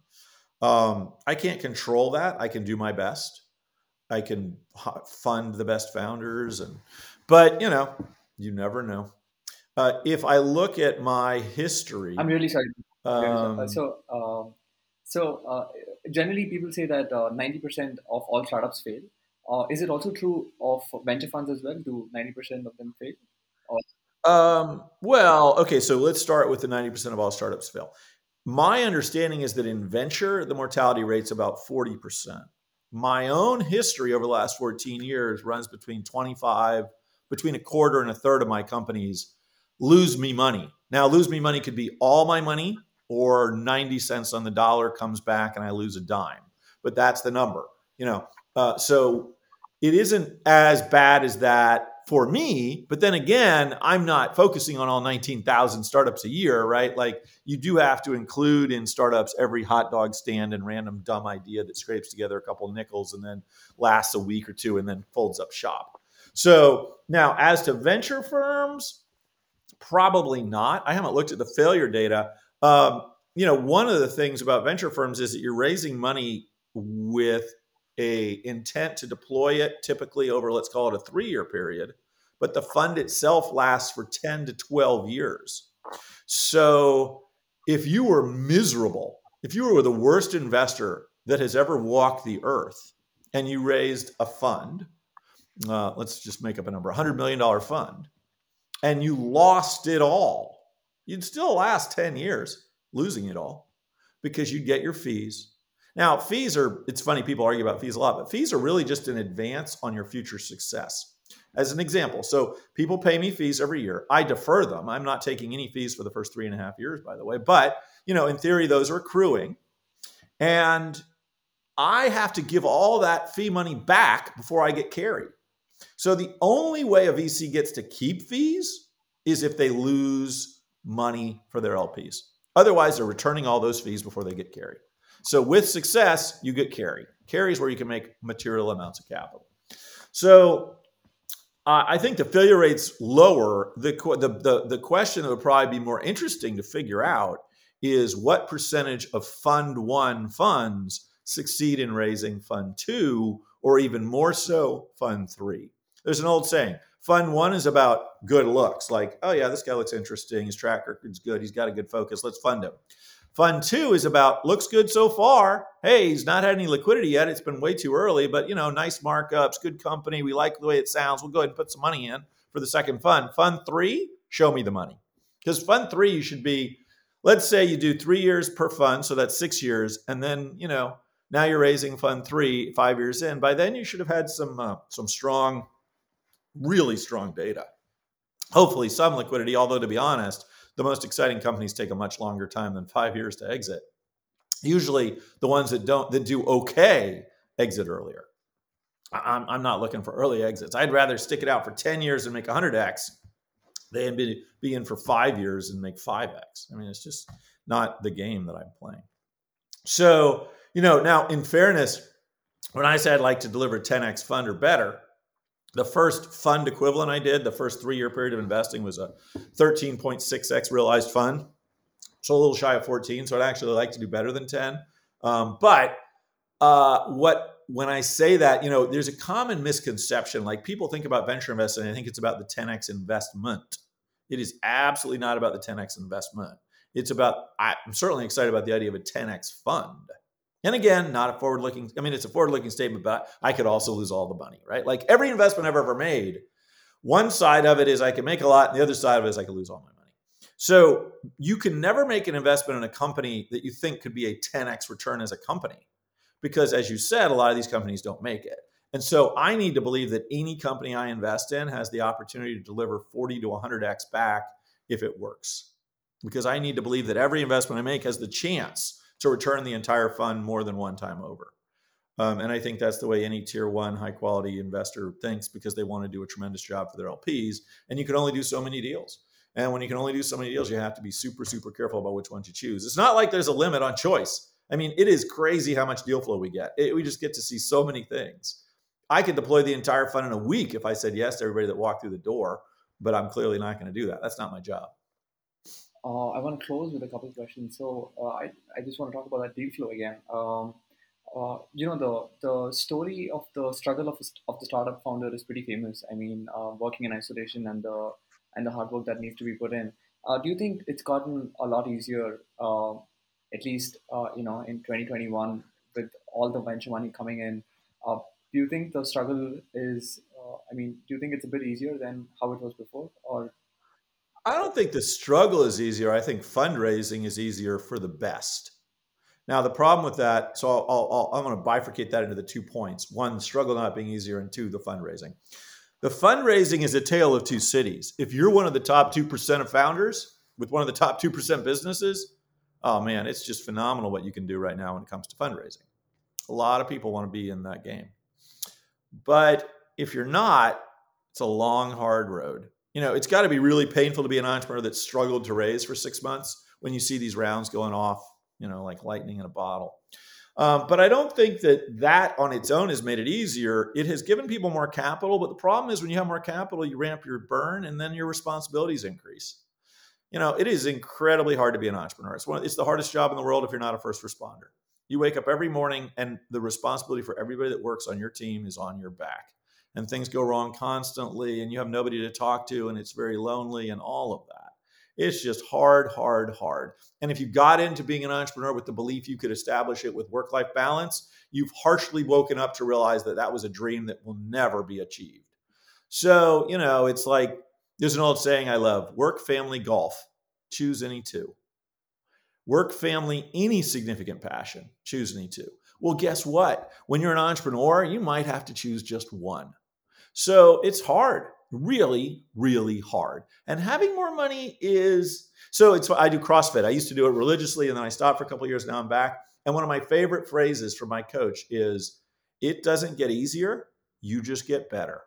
Um, I can't control that. I can do my best. I can fund the best founders, and but you know, you never know. Uh, if I look at my history, I'm really sorry. Um, so, um, so uh, generally people say that uh, 90% of all startups fail. Uh, is it also true of venture funds as well? Do 90% of them fail? Or- Um, well, okay, so let's start with the 90% of all startups fail. My understanding is that in venture, the mortality rate's about 40%. My own history over the last 14 years runs between 25, between a quarter and a third of my companies lose me money. Now, lose me money could be all my money or 90 cents on the dollar comes back and I lose a dime. But that's the number, you know. Uh, so it isn't as bad as that for me. But then again, I'm not focusing on all 19,000 startups a year, right? Like you do have to include in startups every hot dog stand and random dumb idea that scrapes together a couple nickels and then lasts a week or two and then folds up shop. So now, as to venture firms, probably not. I haven't looked at the failure data. Um, you know, one of the things about venture firms is that you're raising money with a intent to deploy it typically over let's call it a 3-year period, but the fund itself lasts for 10 to 12 years. So, if you were miserable, if you were the worst investor that has ever walked the earth and you raised a fund, uh, let's just make up a number, $100 million fund, and you lost it all, you'd still last 10 years losing it all because you'd get your fees. Now, fees are, it's funny, people argue about fees a lot, but fees are really just an advance on your future success. As an example, so people pay me fees every year. I defer them. I'm not taking any fees for the first three and a half years, by the way. But, you know, in theory, those are accruing. And I have to give all that fee money back before I get carried. So the only way a VC gets to keep fees is if they lose money for their LPs. Otherwise, they're returning all those fees before they get carry. So with success, you get carry. Carry is where you can make material amounts of capital. So uh, I think the failure rate's lower. The, the, the, the question that would probably be more interesting to figure out is what percentage of Fund One funds succeed in raising Fund Two, or even more so, Fund Three. There's an old saying Fund One is about good looks, like, oh, yeah, this guy looks interesting. His track record's good. He's got a good focus. Let's fund him. Fund two is about looks good so far. Hey, he's not had any liquidity yet. It's been way too early, but you know, nice markups, good company. We like the way it sounds. We'll go ahead and put some money in for the second fund. Fund three, show me the money. Because fund three, you should be, let's say you do three years per fund, so that's six years, and then you know now you're raising fund three five years in. By then, you should have had some uh, some strong, really strong data. Hopefully, some liquidity. Although to be honest the most exciting companies take a much longer time than five years to exit. Usually, the ones that don't that do okay exit earlier. I'm, I'm not looking for early exits. I'd rather stick it out for 10 years and make 100x than be, be in for five years and make 5x. I mean, it's just not the game that I'm playing. So, you know, now in fairness, when I say I'd like to deliver 10x fund or better, the first fund equivalent I did, the first three year period of investing was a 13.6x realized fund. So a little shy of 14. So I'd actually like to do better than 10. Um, but uh, what when I say that, you know, there's a common misconception. Like people think about venture investing, I think it's about the 10x investment. It is absolutely not about the 10x investment. It's about, I'm certainly excited about the idea of a 10x fund. And again, not a forward looking, I mean, it's a forward looking statement, but I could also lose all the money, right? Like every investment I've ever made, one side of it is I can make a lot, and the other side of it is I can lose all my money. So you can never make an investment in a company that you think could be a 10x return as a company. Because as you said, a lot of these companies don't make it. And so I need to believe that any company I invest in has the opportunity to deliver 40 to 100x back if it works. Because I need to believe that every investment I make has the chance to return the entire fund more than one time over. Um, and I think that's the way any tier one high quality investor thinks because they want to do a tremendous job for their LPs. And you can only do so many deals. And when you can only do so many deals, you have to be super, super careful about which ones you choose. It's not like there's a limit on choice. I mean, it is crazy how much deal flow we get. It, we just get to see so many things. I could deploy the entire fund in a week if I said yes to everybody that walked through the door, but I'm clearly not going to do that. That's not my job. Uh, I want to close with a couple of questions. So uh, I, I just want to talk about that deal flow again. Um, uh, you know the the story of the struggle of, of the startup founder is pretty famous. I mean, uh, working in isolation and the and the hard work that needs to be put in. Uh, do you think it's gotten a lot easier, uh, at least you know in 2021, with all the venture money coming in. Do you think the struggle is? I mean, do you think it's a bit easier than how it was before, or? I don't think the struggle is easier. I think fundraising is easier for the best. Now, the problem with that, so I'll, i am going to bifurcate that into the two points one, struggle not being easier, and two, the fundraising. The fundraising is a tale of two cities. If you're one of the top 2% of founders with one of the top 2% businesses, oh man, it's just phenomenal what you can do right now when it comes to fundraising. A lot of people want to be in that game. But if you're not, it's a long, hard road. You know, it's got to be really painful to be an entrepreneur that struggled to raise for six months when you see these rounds going off, you know, like lightning in a bottle. Um, but I don't think that that on its own has made it easier. It has given people more capital. But the problem is when you have more capital, you ramp your burn and then your responsibilities increase. You know, it is incredibly hard to be an entrepreneur. It's, one, it's the hardest job in the world if you're not a first responder. You wake up every morning and the responsibility for everybody that works on your team is on your back. And things go wrong constantly and you have nobody to talk to and it's very lonely and all of that. It's just hard, hard, hard. And if you got into being an entrepreneur with the belief you could establish it with work life balance, you've harshly woken up to realize that that was a dream that will never be achieved. So, you know, it's like there's an old saying I love work, family, golf. Choose any two. Work, family, any significant passion. Choose any two. Well, guess what? When you're an entrepreneur, you might have to choose just one. So it's hard really, really hard. And having more money is so it's I do CrossFit. I used to do it religiously and then I stopped for a couple years. Now I'm back. And one of my favorite phrases from my coach is it doesn't get easier, you just get better.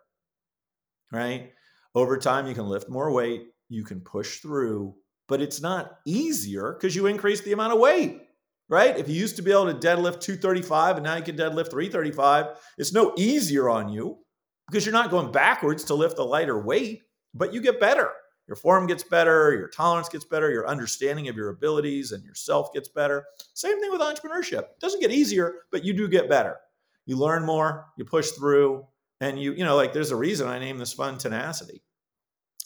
Right? Over time, you can lift more weight, you can push through, but it's not easier because you increase the amount of weight right? If you used to be able to deadlift 235 and now you can deadlift 335, it's no easier on you because you're not going backwards to lift a lighter weight, but you get better. Your form gets better, your tolerance gets better, your understanding of your abilities and yourself gets better. Same thing with entrepreneurship. It doesn't get easier, but you do get better. You learn more, you push through, and you, you know, like there's a reason I named this fund tenacity.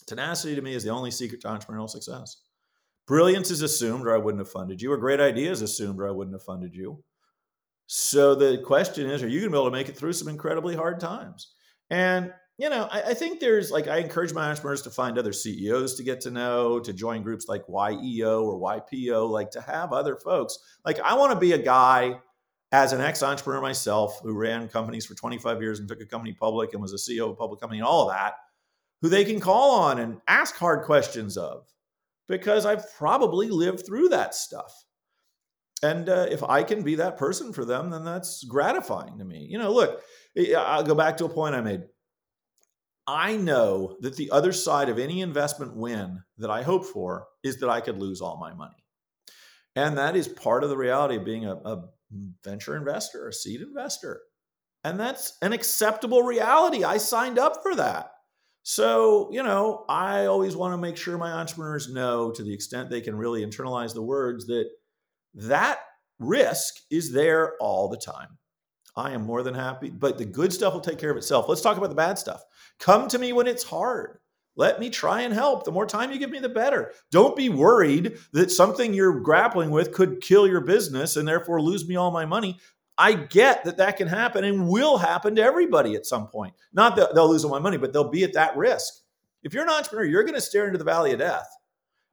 Tenacity to me is the only secret to entrepreneurial success. Brilliance is assumed, or I wouldn't have funded you, or great ideas assumed, or I wouldn't have funded you. So the question is, are you going to be able to make it through some incredibly hard times? And you know, I, I, think there's like I encourage my entrepreneurs to find other CEOs to get to know, to join groups like YEO or YPO, like to have other folks. Like I want to be a guy as an ex-entrepreneur myself who ran companies for 25 years and took a company public and was a CEO of a public company and all of that, who they can call on and ask hard questions of because I've probably lived through that stuff. And uh, if I can be that person for them, then that's gratifying to me. You know, look, I'll go back to a point I made. I know that the other side of any investment win that I hope for is that I could lose all my money. And that is part of the reality of being a, a venture investor, a seed investor. And that's an acceptable reality. I signed up for that. So, you know, I always want to make sure my entrepreneurs know to the extent they can really internalize the words that that risk is there all the time. I am more than happy, but the good stuff will take care of itself. Let's talk about the bad stuff. Come to me when it's hard. Let me try and help. The more time you give me, the better. Don't be worried that something you're grappling with could kill your business and therefore lose me all my money. I get that that can happen and will happen to everybody at some point. Not that they'll lose all my money, but they'll be at that risk. If you're an entrepreneur, you're going to stare into the valley of death.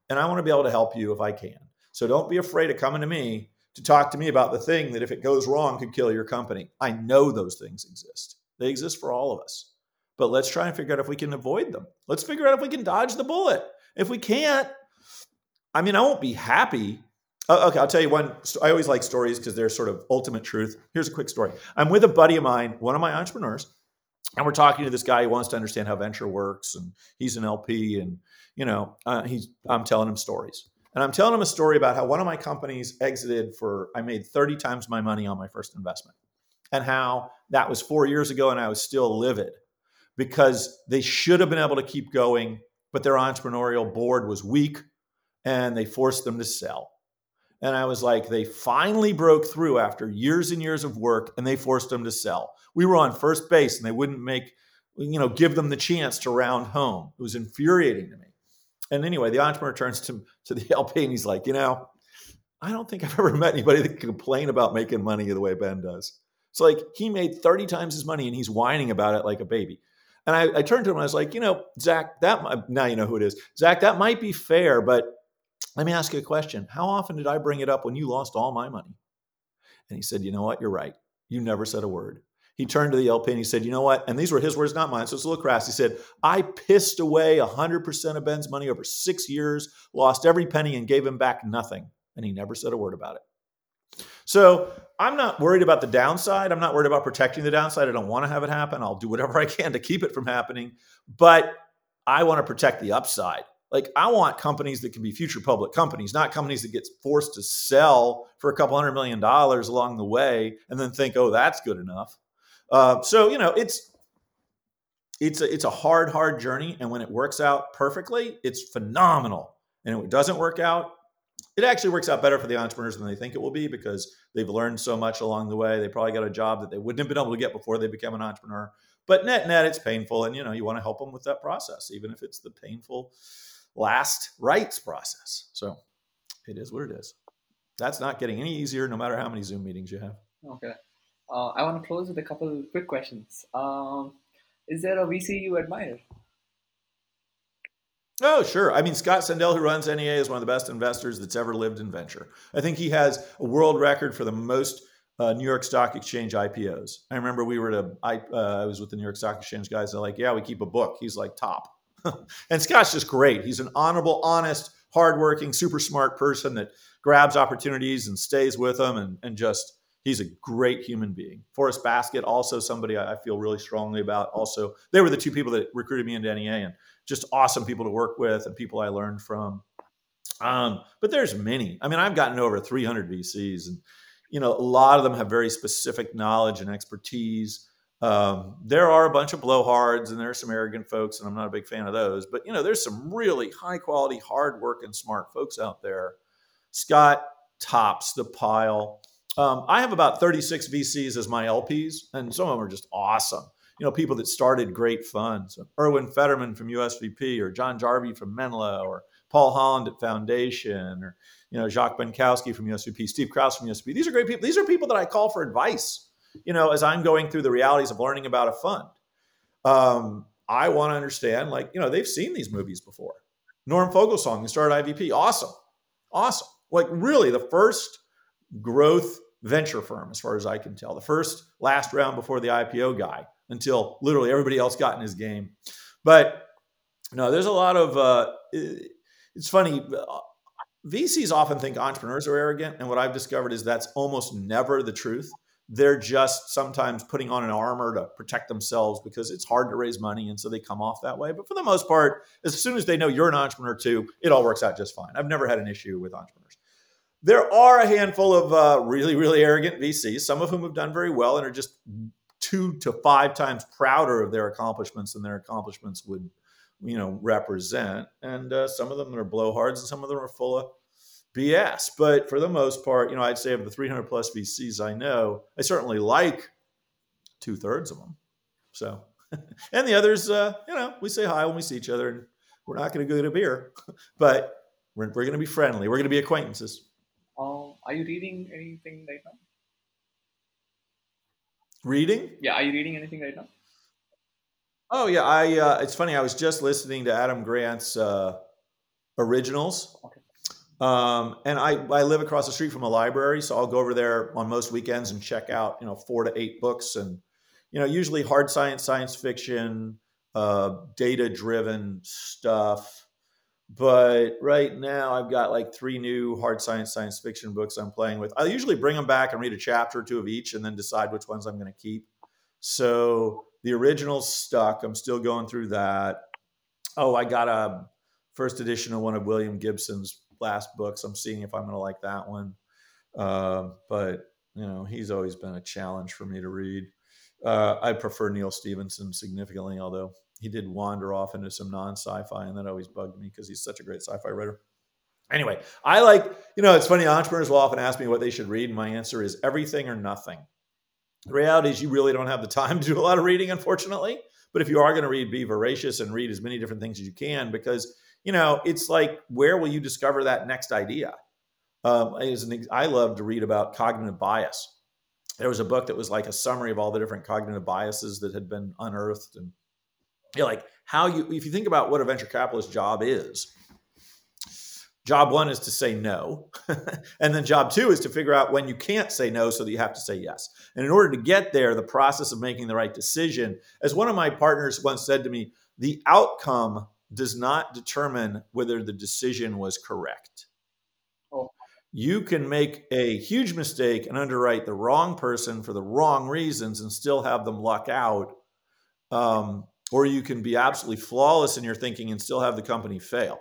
And I want to be able to help you if I can. So don't be afraid of coming to me to talk to me about the thing that if it goes wrong could kill your company. I know those things exist. They exist for all of us. But let's try and figure out if we can avoid them. Let's figure out if we can dodge the bullet. If we can't, I mean, I won't be happy. Okay, I'll tell you one. I always like stories because they're sort of ultimate truth. Here's a quick story. I'm with a buddy of mine, one of my entrepreneurs, and we're talking to this guy who wants to understand how venture works, and he's an LP, and you know, uh, he's I'm telling him stories. And I'm telling him a story about how one of my companies exited for, I made 30 times my money on my first investment. And how that was four years ago and I was still livid because they should have been able to keep going, but their entrepreneurial board was weak and they forced them to sell. And I was like, they finally broke through after years and years of work and they forced them to sell. We were on first base and they wouldn't make, you know, give them the chance to round home. It was infuriating to me. And anyway, the entrepreneur turns to, to the [LAUGHS] LP and he's like, you know, I don't think I've ever met anybody that can complain about making money the way Ben does. It's like he made 30 times his money and he's whining about it like a baby. And I, I turned to him and I was like, you know, Zach, that now you know who it is. Zach, that might be fair, but let me ask you a question. How often did I bring it up when you lost all my money? And he said, you know what? You're right. You never said a word. He turned to the LP and he said, you know what? And these were his words, not mine. So it's a little crass. He said, I pissed away 100% of Ben's money over six years, lost every penny, and gave him back nothing. And he never said a word about it. So I'm not worried about the downside. I'm not worried about protecting the downside. I don't want to have it happen. I'll do whatever I can to keep it from happening. But I want to protect the upside. Like I want companies that can be future public companies, not companies that get forced to sell for a couple hundred million dollars along the way and then think, oh, that's good enough. Uh, so you know, it's it's a, it's a hard, hard journey, and when it works out perfectly, it's phenomenal. And when it doesn't work out, it actually works out better for the entrepreneurs than they think it will be because they've learned so much along the way. They probably got a job that they wouldn't have been able to get before they became an entrepreneur. But net net, it's painful, and you know you want to help them with that process, even if it's the painful last rites process. So it is what it is. That's not getting any easier, no matter how many Zoom meetings you have. Okay. Uh, I want to close with a couple quick questions. Um, is there a VC you admire? Oh, sure. I mean, Scott Sandell, who runs NEA, is one of the best investors that's ever lived in venture. I think he has a world record for the most uh, New York Stock Exchange IPOs. I remember we were to, I, uh, I was with the New York Stock Exchange guys. They're like, yeah, we keep a book. He's like, top. [LAUGHS] and Scott's just great. He's an honorable, honest, hardworking, super smart person that grabs opportunities and stays with them and, and just he's a great human being. Forest Baskett, also somebody I feel really strongly about. Also, they were the two people that recruited me into NEA and just awesome people to work with and people I learned from. Um, but there's many. I mean, I've gotten over 300 VCs, and you know, a lot of them have very specific knowledge and expertise. Um, there are a bunch of blowhards and there are some arrogant folks, and I'm not a big fan of those. But you know, there's some really high quality, hard working, smart folks out there. Scott tops the pile. Um, I have about 36 VCs as my LPs, and some of them are just awesome. You know, people that started great funds, Irwin Federman from USVP, or John Jarve from Menlo, or Paul Holland at Foundation, or you know Jacques Benkoski from USVP, Steve Krausz from USVP. These are great people. These are people that I call for advice. You know, as I'm going through the realities of learning about a fund, um, I want to understand. Like, you know, they've seen these movies before. Norm Fogelsong, who started IVP, awesome, awesome. Like, really, the first growth venture firm, as far as I can tell. The first last round before the IPO guy until literally everybody else got in his game. But no, there's a lot of. Uh, it's funny. Uh, VCs often think entrepreneurs are arrogant, and what I've discovered is that's almost never the truth. They're just sometimes putting on an armor to protect themselves because it's hard to raise money, and so they come off that way. But for the most part, as soon as they know you're an entrepreneur too, it all works out just fine. I've never had an issue with entrepreneurs. There are a handful of uh, really, really arrogant VCs, some of whom have done very well and are just two to five times prouder of their accomplishments than their accomplishments would, you know, represent. And uh, some of them are blowhards, and some of them are full of BS. But for the most part, you know, I'd say of the 300 plus VCs I know, I certainly like two thirds of them. So, [LAUGHS] and the others, uh, you know, we say hi when we see each other, and we're not going to go get a beer, [LAUGHS] but we're, we're going to be friendly. We're going to be acquaintances. Are you reading anything right now? Reading? Yeah, are you reading anything right now? Oh yeah, I. Uh, it's funny. I was just listening to Adam Grant's uh, originals, okay. um, and I I live across the street from a library, so I'll go over there on most weekends and check out you know four to eight books, and you know usually hard science, science fiction, uh, data driven stuff. But right now, I've got like three new hard science science fiction books I'm playing with. I usually bring them back and read a chapter or two of each, and then decide which ones I'm going to keep. So the original stuck. I'm still going through that. Oh, I got a first edition of one of William Gibson's last books. I'm seeing if I'm going to like that one. Uh, but you know, he's always been a challenge for me to read. Uh, I prefer Neal Stephenson significantly, although he did wander off into some non sci-fi, and that always bugged me because he's such a great sci-fi writer. Anyway, I like, you know, it's funny, entrepreneurs will often ask me what they should read, and my answer is everything or nothing. The reality is you really don't have the time to do a lot of reading, unfortunately. But if you are going to read, be voracious and read as many different things as you can because, you know, it's like, where will you discover that next idea? Um, an, I love to read about cognitive bias. There was a book that was like a summary of all the different cognitive biases that had been unearthed, and you know, like how you, if you think about what a venture capitalist job is, job one is to say no, [LAUGHS] and then job two is to figure out when you can't say no, so that you have to say yes. And in order to get there, the process of making the right decision, as one of my partners once said to me, the outcome does not determine whether the decision was correct. Oh. You can make a huge mistake and underwrite the wrong person for the wrong reasons and still have them luck out. Um, or you can be absolutely flawless in your thinking and still have the company fail.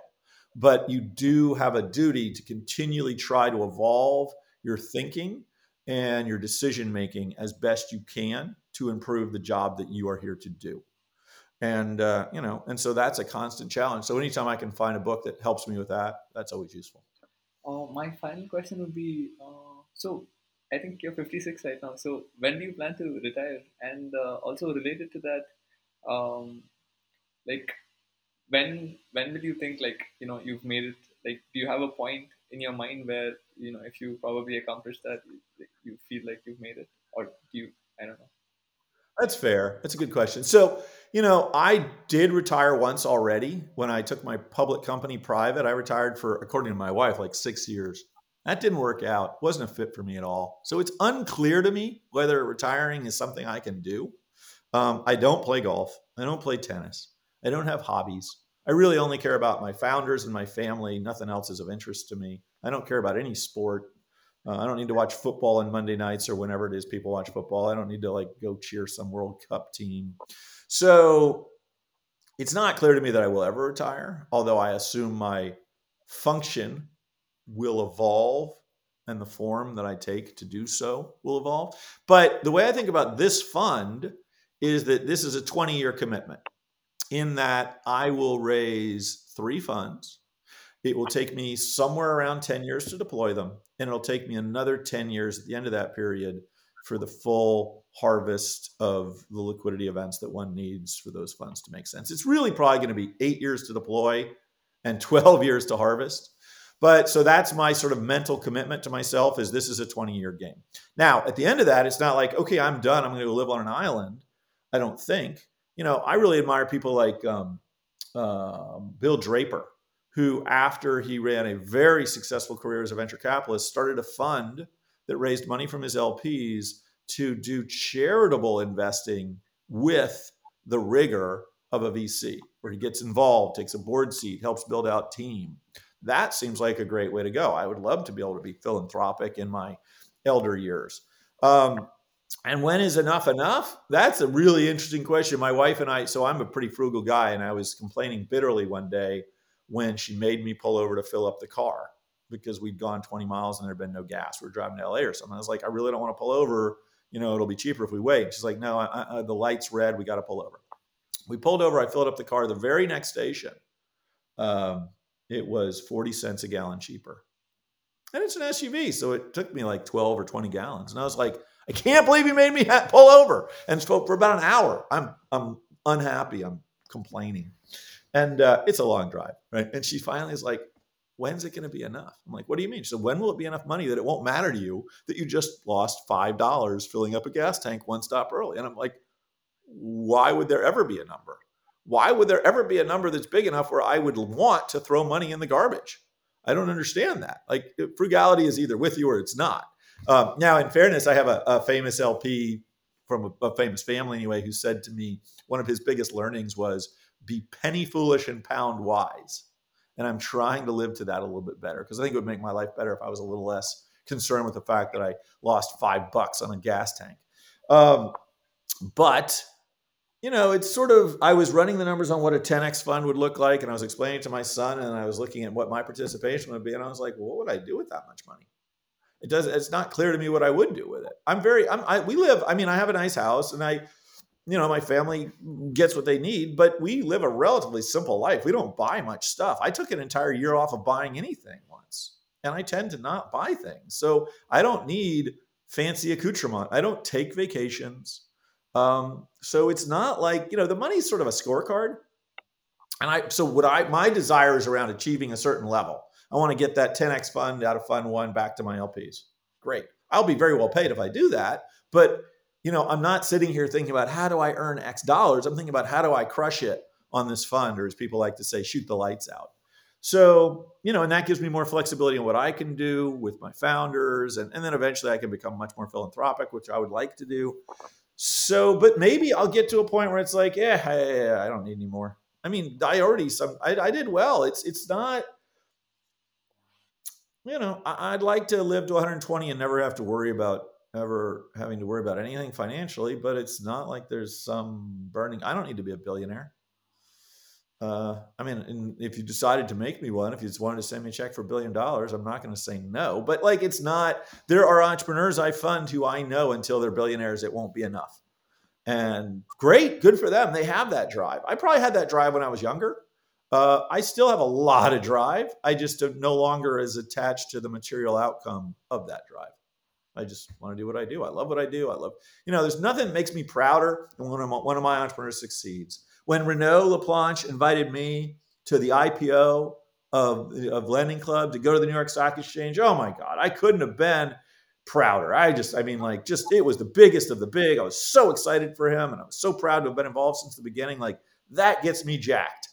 But you do have a duty to continually try to evolve your thinking and your decision making as best you can to improve the job that you are here to do. And uh, you know and so that's a constant challenge. So anytime i can find a book that helps me with that that's always useful. Uh, my final question would be uh, so i think you're 56 right now. So when do you plan to retire? And uh, also related to that um, like when when will you think like you know you've made it like do you have a point in your mind where you know if you probably accomplished that you, you feel like you've made it or do you i don't know that's fair. That's a good question. So, you know, I did retire once already when I took my public company private. I retired for, according to my wife, like six years. That didn't work out. wasn't a fit for me at all. So it's unclear to me whether retiring is something I can do. Um, I don't play golf. I don't play tennis. I don't have hobbies. I really only care about my founders and my family. Nothing else is of interest to me. I don't care about any sport. Uh, I don't need to watch football on Monday nights or whenever it is people watch football. I don't need to like go cheer some World Cup team. So it's not clear to me that I will ever retire, although I assume my function will evolve and the form that I take to do so will evolve. But the way I think about this fund is that this is a 20 year commitment in that I will raise three funds it will take me somewhere around 10 years to deploy them, and it'll take me another 10 years at the end of that period for the full harvest of the liquidity events that one needs for those funds to make sense. It's really probably going to be eight years to deploy and [LAUGHS] 12 years to harvest. But so that's my sort of mental commitment to myself is this is a 20 year game. Now, at the end of that, it's not like, okay, I'm done. I'm going to live on an island. I don't think. You know, I really admire people like um, uh, Bill Draper, who, after he ran a very successful career as a venture capitalist, started a fund that raised money from his LPs to do charitable investing with the rigor of a VC, where he gets involved, takes a board seat, helps build out team. That seems like a great way to go. I would love to be able to be philanthropic in my elder years. Um, and when is enough enough? That's a really interesting question. My wife and I, so I'm a pretty frugal guy, and I was complaining bitterly one day when she made me pull over to fill up the car because we'd gone 20 miles and there'd been no gas. We are driving to LA or something. I was like, I really don't want to pull over. You know, it'll be cheaper if we wait. She's like, no, I, I, the light's red. We got to pull over. We pulled over. I filled up the car. The very next station, um, it was 40 cents a gallon cheaper. And it's an SUV. So it took me like 12 or 20 gallons. And I was like, I can't believe you made me pull over. And spoke for about an hour. I'm, I'm unhappy. I'm complaining. And uh, it's a long drive, right? And she finally is like, when's it going to be enough? I'm like, what do you mean? She said, when will it be enough money that it won't matter to you that you just lost $5 filling up a gas tank one stop early? And I'm like, why would there ever be a number? Why would there ever be a number that's big enough where I would want to throw money in the garbage? I don't understand that. Like frugality is either with you or it's not. Um, now, in fairness, I have a, a famous LP from a, a famous family anyway who said to me one of his biggest learnings was be penny foolish and pound wise. And I'm trying to live to that a little bit better because I think it would make my life better if I was a little less concerned with the fact that I lost five bucks on a gas tank. Um, but you know, it's sort of I was running the numbers on what a 10x fund would look like, and I was explaining to my son, and I was looking at what my participation would be, and I was like, well, what would I do with that much money? It does. It's not clear to me what I would do with it. I'm very. I'm. I, we live. I mean, I have a nice house, and I you know, my family gets what they need, but we live a relatively simple life. We don't buy much stuff. I took an entire year off of buying anything once, and I tend to not buy things. So I don't need fancy accoutrement. I don't take vacations. Um, so it's not like, you know, the money's sort of a scorecard. And I, so what I, my desire is around achieving a certain level. I want to get that 10x fund out of fund one back to my LPs. Great. I'll be very well paid if I do that. But you know, I'm not sitting here thinking about how do I earn X dollars. I'm thinking about how do I crush it on this fund, or as people like to say, shoot the lights out. So, you know, and that gives me more flexibility in what I can do with my founders. And, and then eventually I can become much more philanthropic, which I would like to do. So, but maybe I'll get to a point where it's like, yeah, I, I don't need any more. I mean, I already some I, I did well. It's it's not, you know, I'd like to live to 120 and never have to worry about ever having to worry about anything financially, but it's not like there's some burning. I don't need to be a billionaire. Uh, I mean, if you decided to make me one, if you just wanted to send me a check for a billion dollars, I'm not going to say no. But like, it's not. There are entrepreneurs I fund who I know until they're billionaires, it won't be enough. And great, good for them. They have that drive. I probably had that drive when I was younger. Uh, I still have a lot of drive. I just no longer as attached to the material outcome of that drive. I just want to do what I do. I love what I do. I love, you know, there's nothing that makes me prouder than when one of my entrepreneurs succeeds. When Renaud Laplanche invited me to the IPO of, of Lending Club to go to the New York Stock Exchange, oh my God, I couldn't have been prouder. I just, I mean, like, just it was the biggest of the big. I was so excited for him and I was so proud to have been involved since the beginning. Like, that gets me jacked.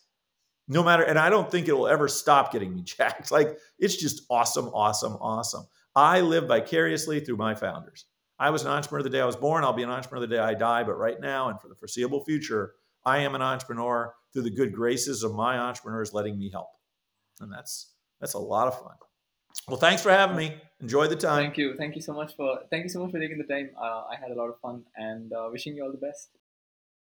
No matter, and I don't think it will ever stop getting me [LAUGHS] jacked. Like, it's just awesome, awesome, awesome. I live vicariously through my founders. I was an entrepreneur the day I was born. I'll be an entrepreneur the day I die. But right now and for the foreseeable future, I am an entrepreneur through the good graces of my entrepreneurs letting me help. And that's that's a lot of fun. Well, thanks for having me. Enjoy the time. Thank you. Thank you so much for thank you so much for taking the time. Uh, I had a lot of fun and uh, wishing you all the best.